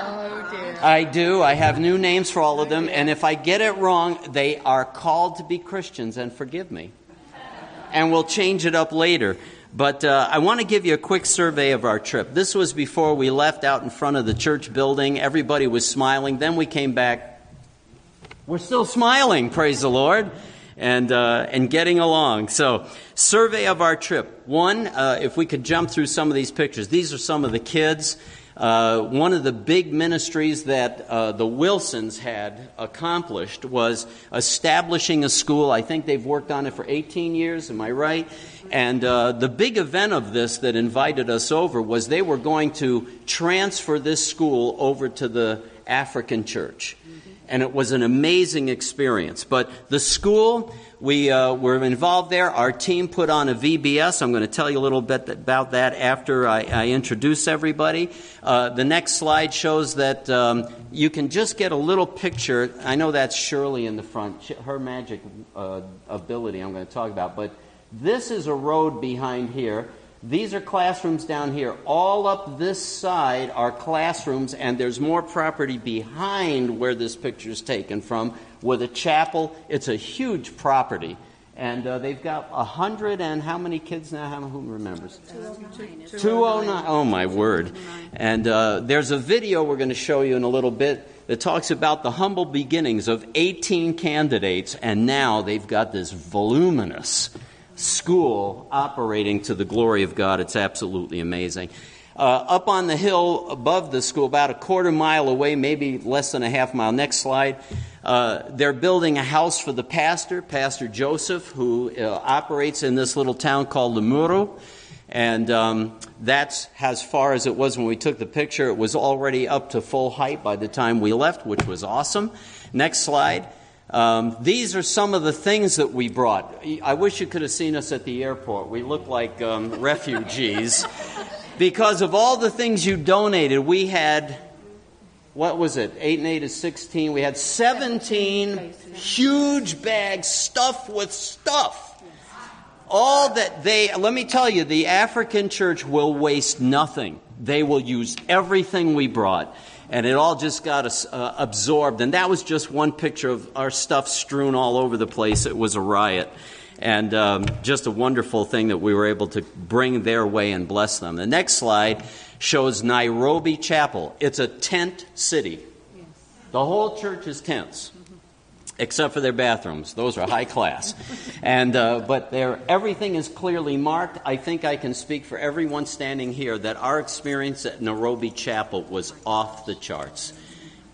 Oh, I do. I have new names for all of them, and if I get it wrong, they are called to be Christians, and forgive me. And we'll change it up later. But uh, I want to give you a quick survey of our trip. This was before we left out in front of the church building. Everybody was smiling. Then we came back we're still smiling, praise the Lord, and, uh, and getting along. So, survey of our trip. One, uh, if we could jump through some of these pictures, these are some of the kids. Uh, one of the big ministries that uh, the Wilsons had accomplished was establishing a school. I think they've worked on it for 18 years, am I right? And uh, the big event of this that invited us over was they were going to transfer this school over to the African church and it was an amazing experience. But the school, we uh, were involved there. Our team put on a VBS. I'm going to tell you a little bit about that after I, I introduce everybody. Uh, the next slide shows that um, you can just get a little picture. I know that's Shirley in the front, her magic uh, ability I'm going to talk about, but this is a road behind here these are classrooms down here. All up this side are classrooms, and there's more property behind where this picture is taken from with a chapel. It's a huge property. And uh, they've got a hundred and how many kids now? How, who remembers? 209. Oh, my word. And uh, there's a video we're going to show you in a little bit that talks about the humble beginnings of 18 candidates, and now they've got this voluminous school operating to the glory of God. It's absolutely amazing. Uh, up on the hill above the school, about a quarter mile away, maybe less than a half mile. Next slide. Uh, they're building a house for the pastor, Pastor Joseph, who uh, operates in this little town called Limuru. And um, that's as far as it was when we took the picture. It was already up to full height by the time we left, which was awesome. Next slide. Um, these are some of the things that we brought. I wish you could have seen us at the airport. We look like um, refugees. Because of all the things you donated, we had what was it? Eight and eight is 16. We had 17 huge bags stuffed with stuff. All that they, let me tell you, the African church will waste nothing. They will use everything we brought. And it all just got uh, absorbed. And that was just one picture of our stuff strewn all over the place. It was a riot. And um, just a wonderful thing that we were able to bring their way and bless them. The next slide shows Nairobi Chapel. It's a tent city. The whole church is tents, except for their bathrooms. Those are high class. and, uh, but everything is clearly marked. I think I can speak for everyone standing here that our experience at Nairobi Chapel was off the charts.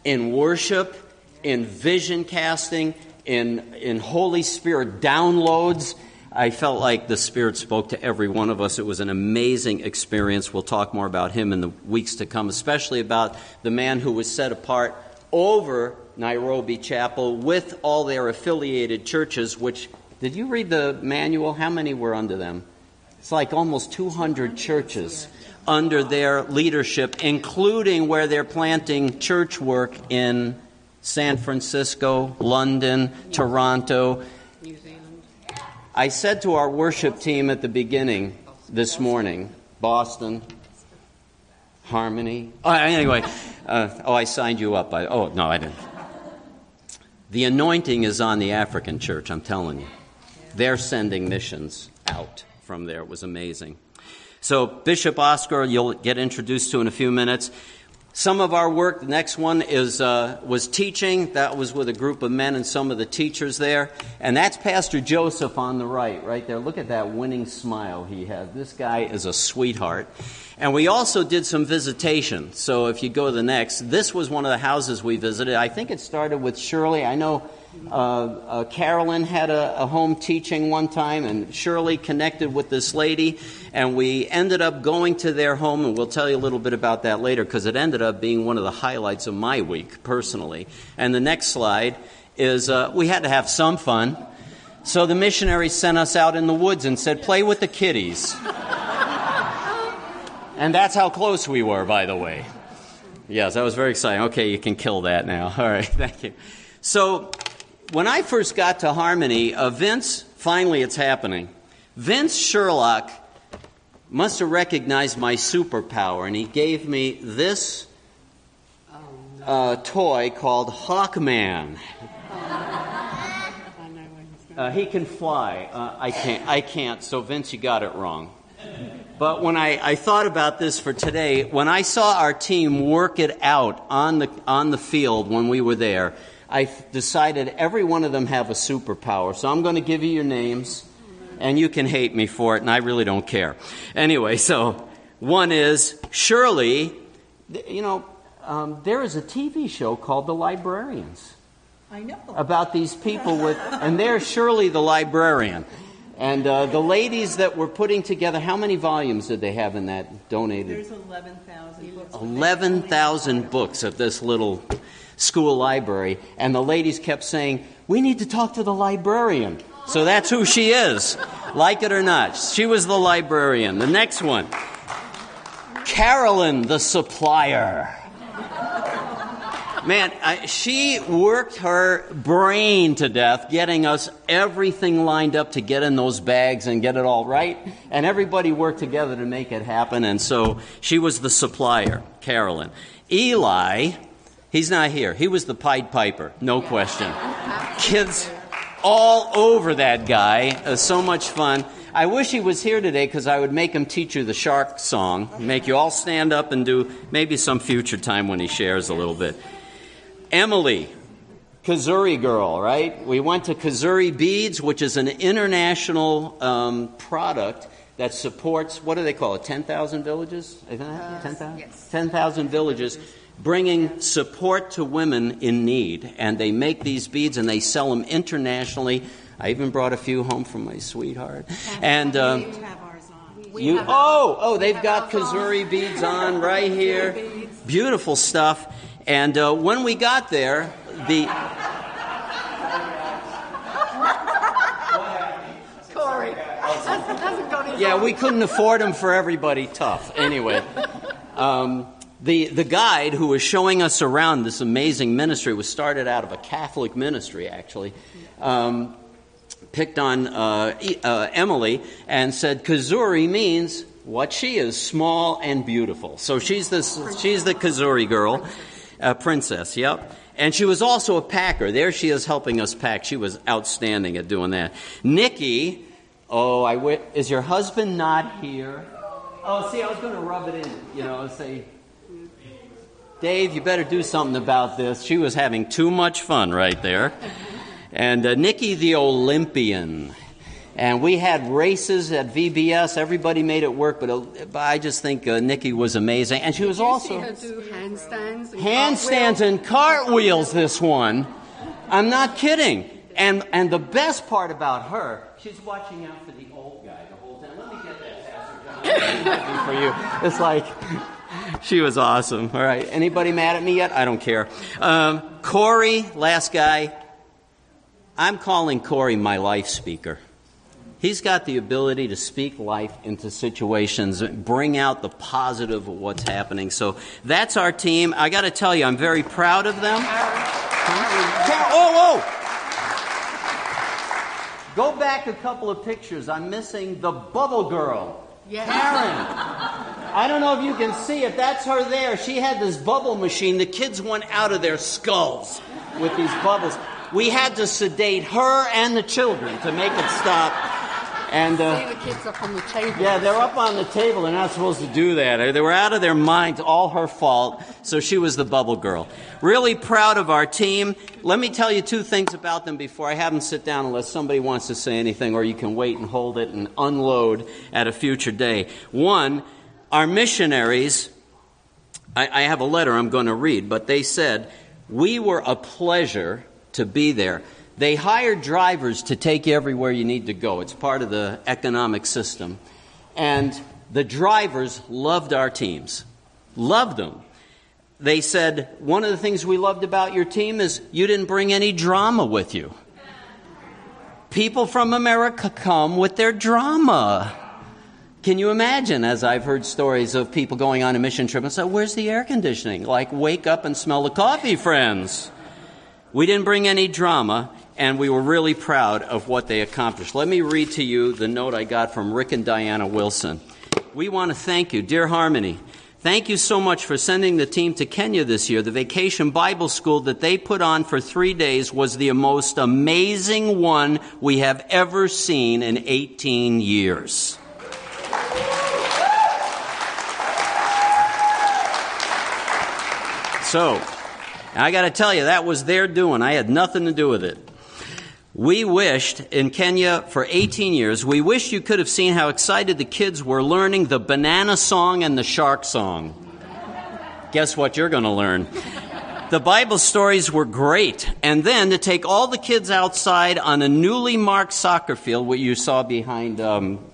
In worship, in vision casting, in, in Holy Spirit downloads, I felt like the Spirit spoke to every one of us. It was an amazing experience. We'll talk more about him in the weeks to come, especially about the man who was set apart over Nairobi Chapel with all their affiliated churches, which, did you read the manual? How many were under them? It's like almost 200 churches under their leadership, including where they're planting church work in San Francisco, London, Toronto, I said to our worship team at the beginning this morning, Boston, Harmony. Oh, anyway, uh, oh, I signed you up. I, oh, no, I didn't. The anointing is on the African church, I'm telling you. They're sending missions out from there. It was amazing. So, Bishop Oscar, you'll get introduced to in a few minutes. Some of our work, the next one is uh, was teaching. That was with a group of men and some of the teachers there. And that's Pastor Joseph on the right, right there. Look at that winning smile he has. This guy is a sweetheart. And we also did some visitation. So if you go to the next, this was one of the houses we visited. I think it started with Shirley. I know uh, uh, Carolyn had a, a, home teaching one time, and Shirley connected with this lady, and we ended up going to their home, and we'll tell you a little bit about that later because it ended up being one of the highlights of my week personally. And the next slide is uh, we had to have some fun. So the missionaries sent us out in the woods and said, Play with the kitties. and that's how close we were, by the way. Yes, that was very exciting. Okay, you can kill that now. All right, thank you. So when I first got to Harmony, uh, Vince, finally it's happening. Vince Sherlock must have recognized my superpower, and he gave me this uh, toy called Hawkman. Uh, he can fly. Uh, I can't. I can't. So Vince, you got it wrong. But when I, I thought about this for today, when I saw our team work it out on the on the field when we were there, I decided every one of them have a superpower. So I'm going to give you your names, and you can hate me for it, and I really don't care. Anyway, so one is Shirley. You know, um, there is a TV show called The Librarians. I know. About these people with, and there's Shirley the librarian. And uh, the ladies that were putting together, how many volumes did they have in that donated? There's 11,000 books. 11,000 books of this little school library, and the ladies kept saying, We need to talk to the librarian. So that's who she is, like it or not. She was the librarian. The next one Carolyn, the supplier. Man, I, she worked her brain to death getting us everything lined up to get in those bags and get it all right. And everybody worked together to make it happen. And so she was the supplier, Carolyn. Eli He's not here. He was the Pied Piper, no question. Kids, all over that guy. Uh, so much fun. I wish he was here today because I would make him teach you the shark song, make you all stand up and do maybe some future time when he shares a little bit. Emily, Kazuri girl, right? We went to Kazuri Beads, which is an international um, product that supports, what do they call it, 10,000 villages? Isn't that 10,000? yes. 10,000 villages bringing support to women in need. And they make these beads and they sell them internationally. I even brought a few home from my sweetheart. And. Um, We have ours on. you, oh, oh, they've got Kazuri beads on right here. Beautiful stuff. And uh, when we got there, the Corey, doesn't, doesn't go yeah, we couldn't afford them for everybody. Tough. Anyway, um, the the guide who was showing us around this amazing ministry was started out of a Catholic ministry, actually. Um, picked on uh, uh, Emily and said Kazuri means what she is, small and beautiful. So she's this she's the Kazuri girl, uh, princess. Yep. And she was also a packer. There she is helping us pack. She was outstanding at doing that. Nikki, oh, I is your husband not here? Oh, see, I was going to rub it in, you know, say, Dave, you better do something about this. She was having too much fun right there. And uh, Nikki the Olympian. And we had races at VBS. Everybody made it work, but, uh, I just think uh, Nikki was amazing. And she was also see her do handstands and handstands and cartwheels this one i'm not kidding and and the best part about her she's watching out for the old guy the whole time let me get that pastor john for you it's like she was awesome all right anybody mad at me yet i don't care um, corey last guy i'm calling corey my life speaker He's got the ability to speak life into situations, bring out the positive of what's happening. So that's our team. I got to tell you, I'm very proud of them. Oh, oh! Go back a couple of pictures. I'm missing the bubble girl. Yes. Karen. I don't know if you can see it. That's her there. She had this bubble machine. The kids went out of their skulls with these bubbles. We had to sedate her and the children to make it stop. And uh, the kids up on the table. yeah, they're up on the table. They're not supposed to do that. They were out of their minds. All her fault. So she was the bubble girl. Really proud of our team. Let me tell you two things about them before I have them sit down, unless somebody wants to say anything, or you can wait and hold it and unload at a future day. One, our missionaries. I, I have a letter I'm going to read, but they said we were a pleasure to be there. They hired drivers to take you everywhere you need to go. It's part of the economic system. And the drivers loved our teams, loved them. They said, One of the things we loved about your team is you didn't bring any drama with you. People from America come with their drama. Can you imagine, as I've heard stories of people going on a mission trip and say, Where's the air conditioning? Like, wake up and smell the coffee, friends. We didn't bring any drama, and we were really proud of what they accomplished. Let me read to you the note I got from Rick and Diana Wilson. We want to thank you, dear Harmony. Thank you so much for sending the team to Kenya this year. The vacation Bible school that they put on for three days was the most amazing one we have ever seen in 18 years. So, I got to tell you, that was their doing. I had nothing to do with it. We wished in Kenya for 18 years, we wished you could have seen how excited the kids were learning the banana song and the shark song. Guess what you're going to learn? The Bible stories were great. And then to take all the kids outside on a newly marked soccer field, what you saw behind um,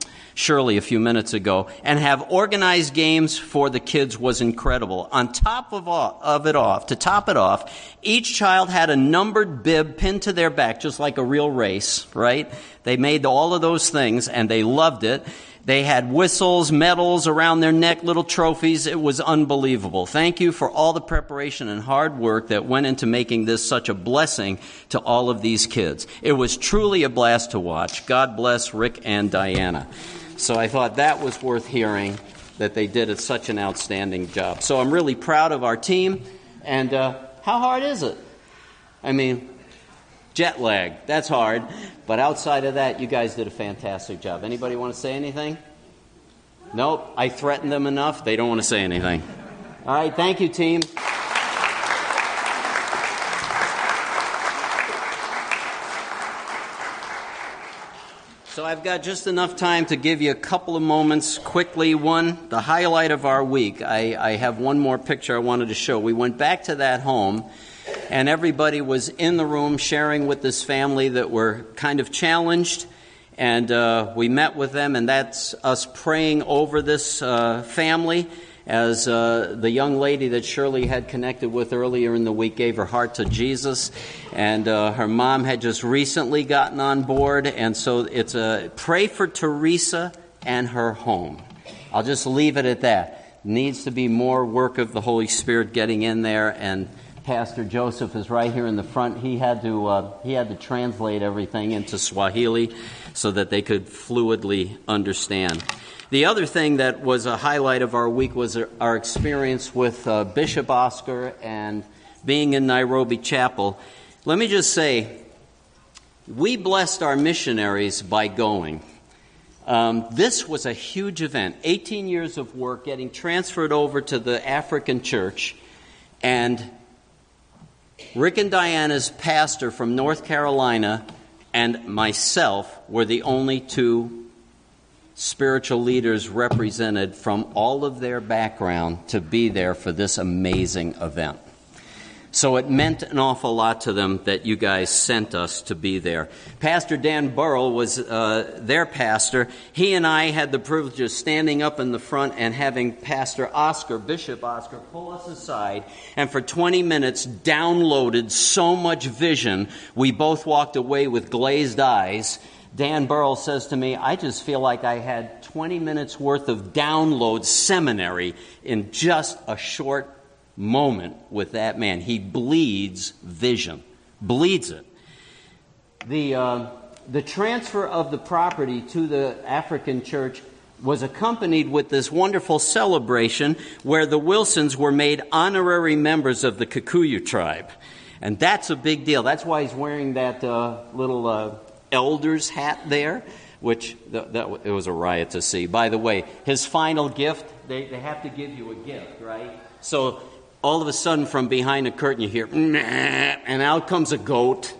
Shirley a few minutes ago, and have organized games for the kids was incredible. On top of, all, of it off, to top it off, each child had a numbered bib pinned to their back, just like a real race, right? They made all of those things and they loved it. They had whistles, medals around their neck, little trophies. It was unbelievable. Thank you for all the preparation and hard work that went into making this such a blessing to all of these kids. It was truly a blast to watch. God bless Rick and Diana. So I thought that was worth hearing that they did such an outstanding job. So I'm really proud of our team. And uh, how hard is it? I mean, jet lag. That's hard. But outside of that, you guys did a fantastic job. Anybody want to say anything? Nope. I threatened them enough. They don't want to say anything. All right. Thank you, team. So I've got just enough time to give you a couple of moments quickly. One, the highlight of our week. I, I, have one more picture I wanted to show. We went back to that home, and everybody was in the room sharing with this family that were kind of challenged. And uh, we met with them, and that's us praying over this uh, family as uh, the young lady that Shirley had connected with earlier in the week gave her heart to Jesus, and uh, her mom had just recently gotten on board, and so it's a pray for Teresa and her home. I'll just leave it at that. Needs to be more work of the Holy Spirit getting in there, and Pastor Joseph is right here in the front. He had to uh, he had to translate everything into Swahili so that they could fluidly understand. The other thing that was a highlight of our week was our experience with uh, Bishop Oscar and being in Nairobi Chapel. Let me just say, we blessed our missionaries by going. Um, this was a huge event 18 years of work getting transferred over to the African church, and Rick and Diana's pastor from North Carolina and myself were the only two spiritual leaders represented from all of their background to be there for this amazing event. So it meant an awful lot to them that you guys sent us to be there. Pastor Dan Burrell was uh, their pastor. He and I had the privilege of standing up in the front and having Pastor Oscar, Bishop Oscar, pull us aside and for 20 minutes downloaded so much vision, we both walked away with glazed eyes Dan Burrell says to me, I just feel like I had 20 minutes worth of download seminary in just a short moment with that man. He bleeds vision, bleeds it. The, uh, the transfer of the property to the African church was accompanied with this wonderful celebration where the Wilsons were made honorary members of the Kikuyu tribe. And that's a big deal. That's why he's wearing that uh, little uh, elder's hat there, which that, that, it was a riot to see. By the way, his final gift, they, they have to give you a gift, right? So all of a sudden, from behind a curtain, you hear, and out comes a goat.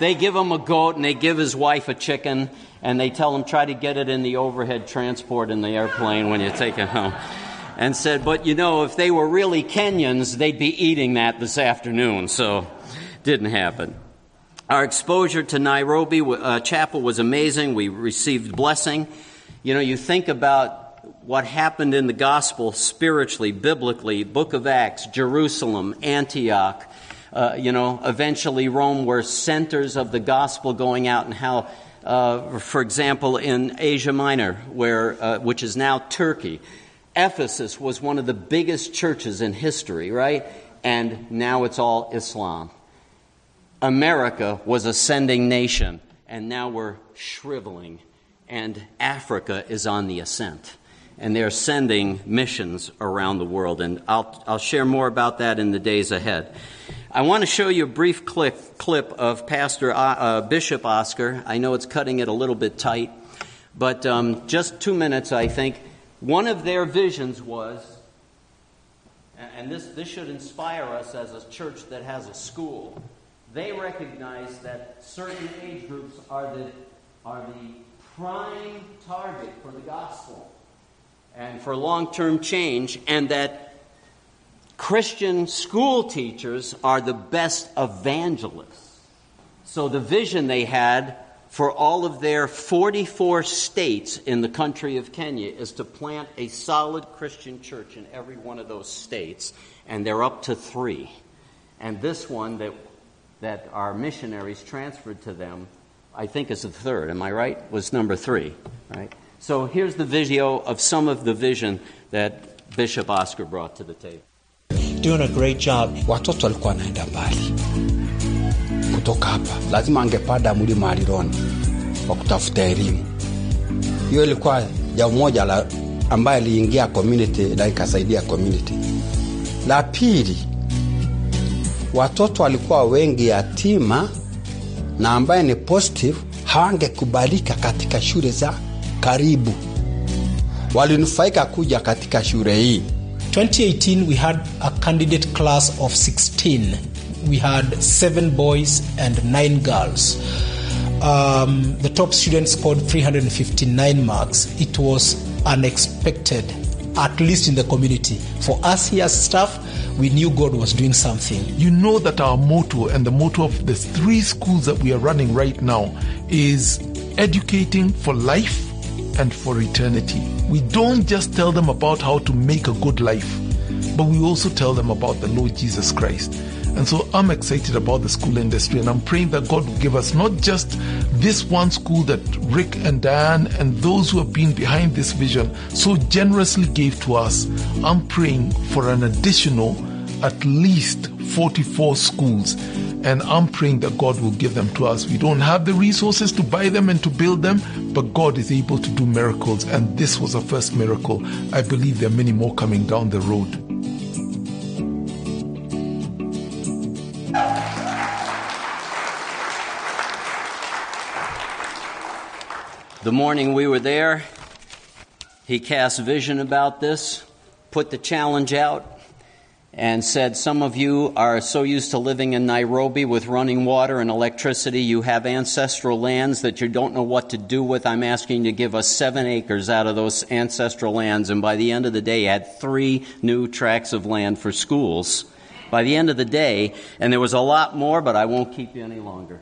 they give him a goat, and they give his wife a chicken, and they tell him, try to get it in the overhead transport in the airplane when you take it home. And said, but you know, if they were really Kenyans, they'd be eating that this afternoon. So, didn't happen. Our exposure to Nairobi uh, Chapel was amazing. We received blessing. You know, you think about what happened in the gospel spiritually, biblically, Book of Acts, Jerusalem, Antioch, uh, you know, eventually Rome were centers of the gospel going out, and how, uh, for example, in Asia Minor, where uh, which is now Turkey, Ephesus was one of the biggest churches in history, right? And now it's all Islam. America was a sending nation, and now we're shriveling, and Africa is on the ascent. And they're sending missions around the world, and I'll, I'll share more about that in the days ahead. I want to show you a brief clip, clip of Pastor uh, uh, Bishop Oscar. I know it's cutting it a little bit tight, but um, just two minutes, I think. One of their visions was, and this, this should inspire us as a church that has a school they recognize that certain age groups are the, are the prime target for the gospel and for long term change, and that Christian school teachers are the best evangelists. So the vision they had for all of their 44 states in the country of Kenya is to plant a solid Christian church in every one of those states, and they're up to three. And this one that that our missionaries transferred to them, I think is the third, am I right? Was number three, right? So here's the video of some of the vision that Bishop Oscar brought to the table. Doing a great job. Watoto walikuwa wanaenda mbali kutoka hapa, lazima angepanda mlima Alironi wa kutafuta elimu. Hiyo ilikuwa jambo moja la ambaye aliingia community na ikasaidia community. La pili watoto walikuwa wengi yatima na ambaye ni positive hawangekubalika katika shule za karibu. Walinufaika kuja katika shule hii. 2018 we had a candidate class of 16 we had seven boys and nine girls. Um, the top student scored 359 marks. It was unexpected at least in the community. For us here as staff we knew god was doing something. You know that our motto and the motto of the three schools that we are running right now is educating for life and for eternity. We don't just tell them about how to make a good life, but we also tell them about the Lord Jesus Christ. And so I'm excited about the school industry, and I'm praying that God will give us not just this one school that Rick and Diane and those who have been behind this vision so generously gave to us. I'm praying for an additional at least 44 schools. And I'm praying that God will give them to us. We don't have the resources to buy them and to build them, but God is able to do miracles. And this was a first miracle. I believe there are many more coming down the road. The morning we were there, he cast vision about this, put the challenge out, and said, Some of you are so used to living in Nairobi with running water and electricity, you have ancestral lands that you don't know what to do with. I'm asking you to give us seven acres out of those ancestral lands. And by the end of the day, had three new tracts of land for schools. By the end of the day, and there was a lot more, but I won't keep you any longer.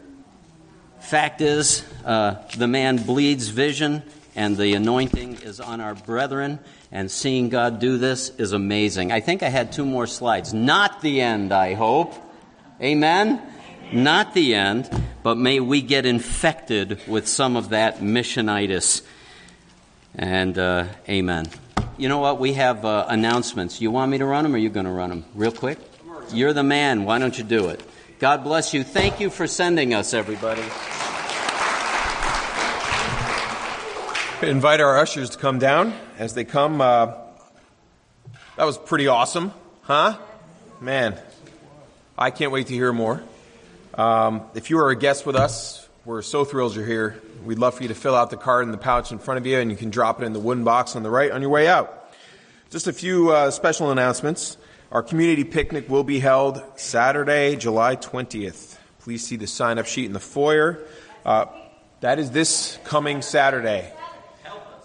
Fact is, uh, the man bleeds vision, and the anointing is on our brethren. And seeing God do this is amazing. I think I had two more slides. Not the end, I hope. Amen? Not the end, but may we get infected with some of that missionitis. And uh, amen. You know what? We have uh, announcements. You want me to run them or are you going to run them? Real quick? You're the man. Why don't you do it? God bless you. Thank you for sending us, everybody. Invite our ushers to come down as they come. Uh, that was pretty awesome, huh? Man, I can't wait to hear more. Um, if you are a guest with us, we're so thrilled you're here. We'd love for you to fill out the card in the pouch in front of you, and you can drop it in the wooden box on the right on your way out. Just a few uh, special announcements. Our community picnic will be held Saturday, July 20th. Please see the sign up sheet in the foyer. Uh, that is this coming Saturday.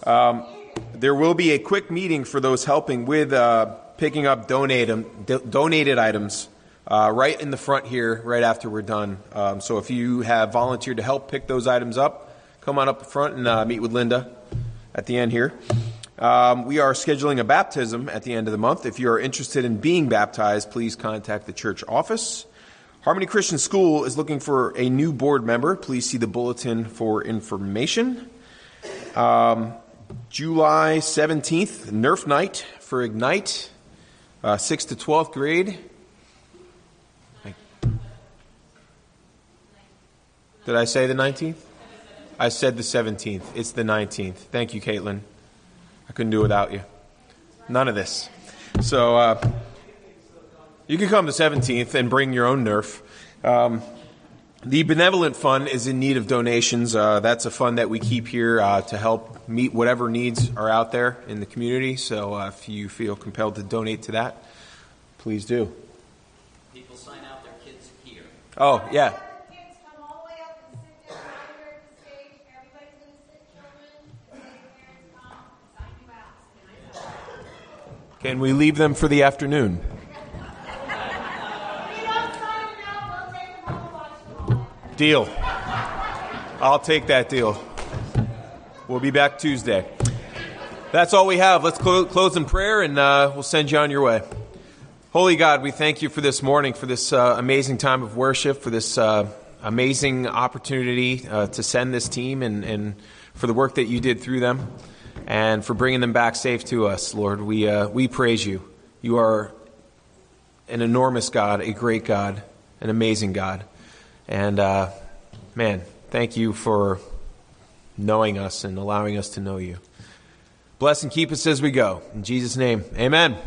Um, there will be a quick meeting for those helping with uh, picking up donate, do- donated items uh, right in the front here, right after we're done. Um, so if you have volunteered to help pick those items up, come on up front and uh, meet with Linda at the end here. Um, we are scheduling a baptism at the end of the month. If you are interested in being baptized, please contact the church office. Harmony Christian School is looking for a new board member. Please see the bulletin for information. Um, July 17th, Nerf Night for Ignite, uh, 6th to 12th grade. Did I say the 19th? I said the 17th. It's the 19th. Thank you, Caitlin. I couldn't do it without you. None of this. So uh, you can come the 17th and bring your own Nerf. Um, the Benevolent Fund is in need of donations. Uh, that's a fund that we keep here uh, to help meet whatever needs are out there in the community. So uh, if you feel compelled to donate to that, please do. People sign out their kids here. Oh, yeah. Can we leave them for the afternoon? Deal. I'll take that deal. We'll be back Tuesday. That's all we have. Let's clo- close in prayer and uh, we'll send you on your way. Holy God, we thank you for this morning, for this uh, amazing time of worship, for this uh, amazing opportunity uh, to send this team and, and for the work that you did through them and for bringing them back safe to us, Lord. We, uh, we praise you. You are an enormous God, a great God, an amazing God. And uh, man, thank you for knowing us and allowing us to know you. Bless and keep us as we go. In Jesus' name, amen.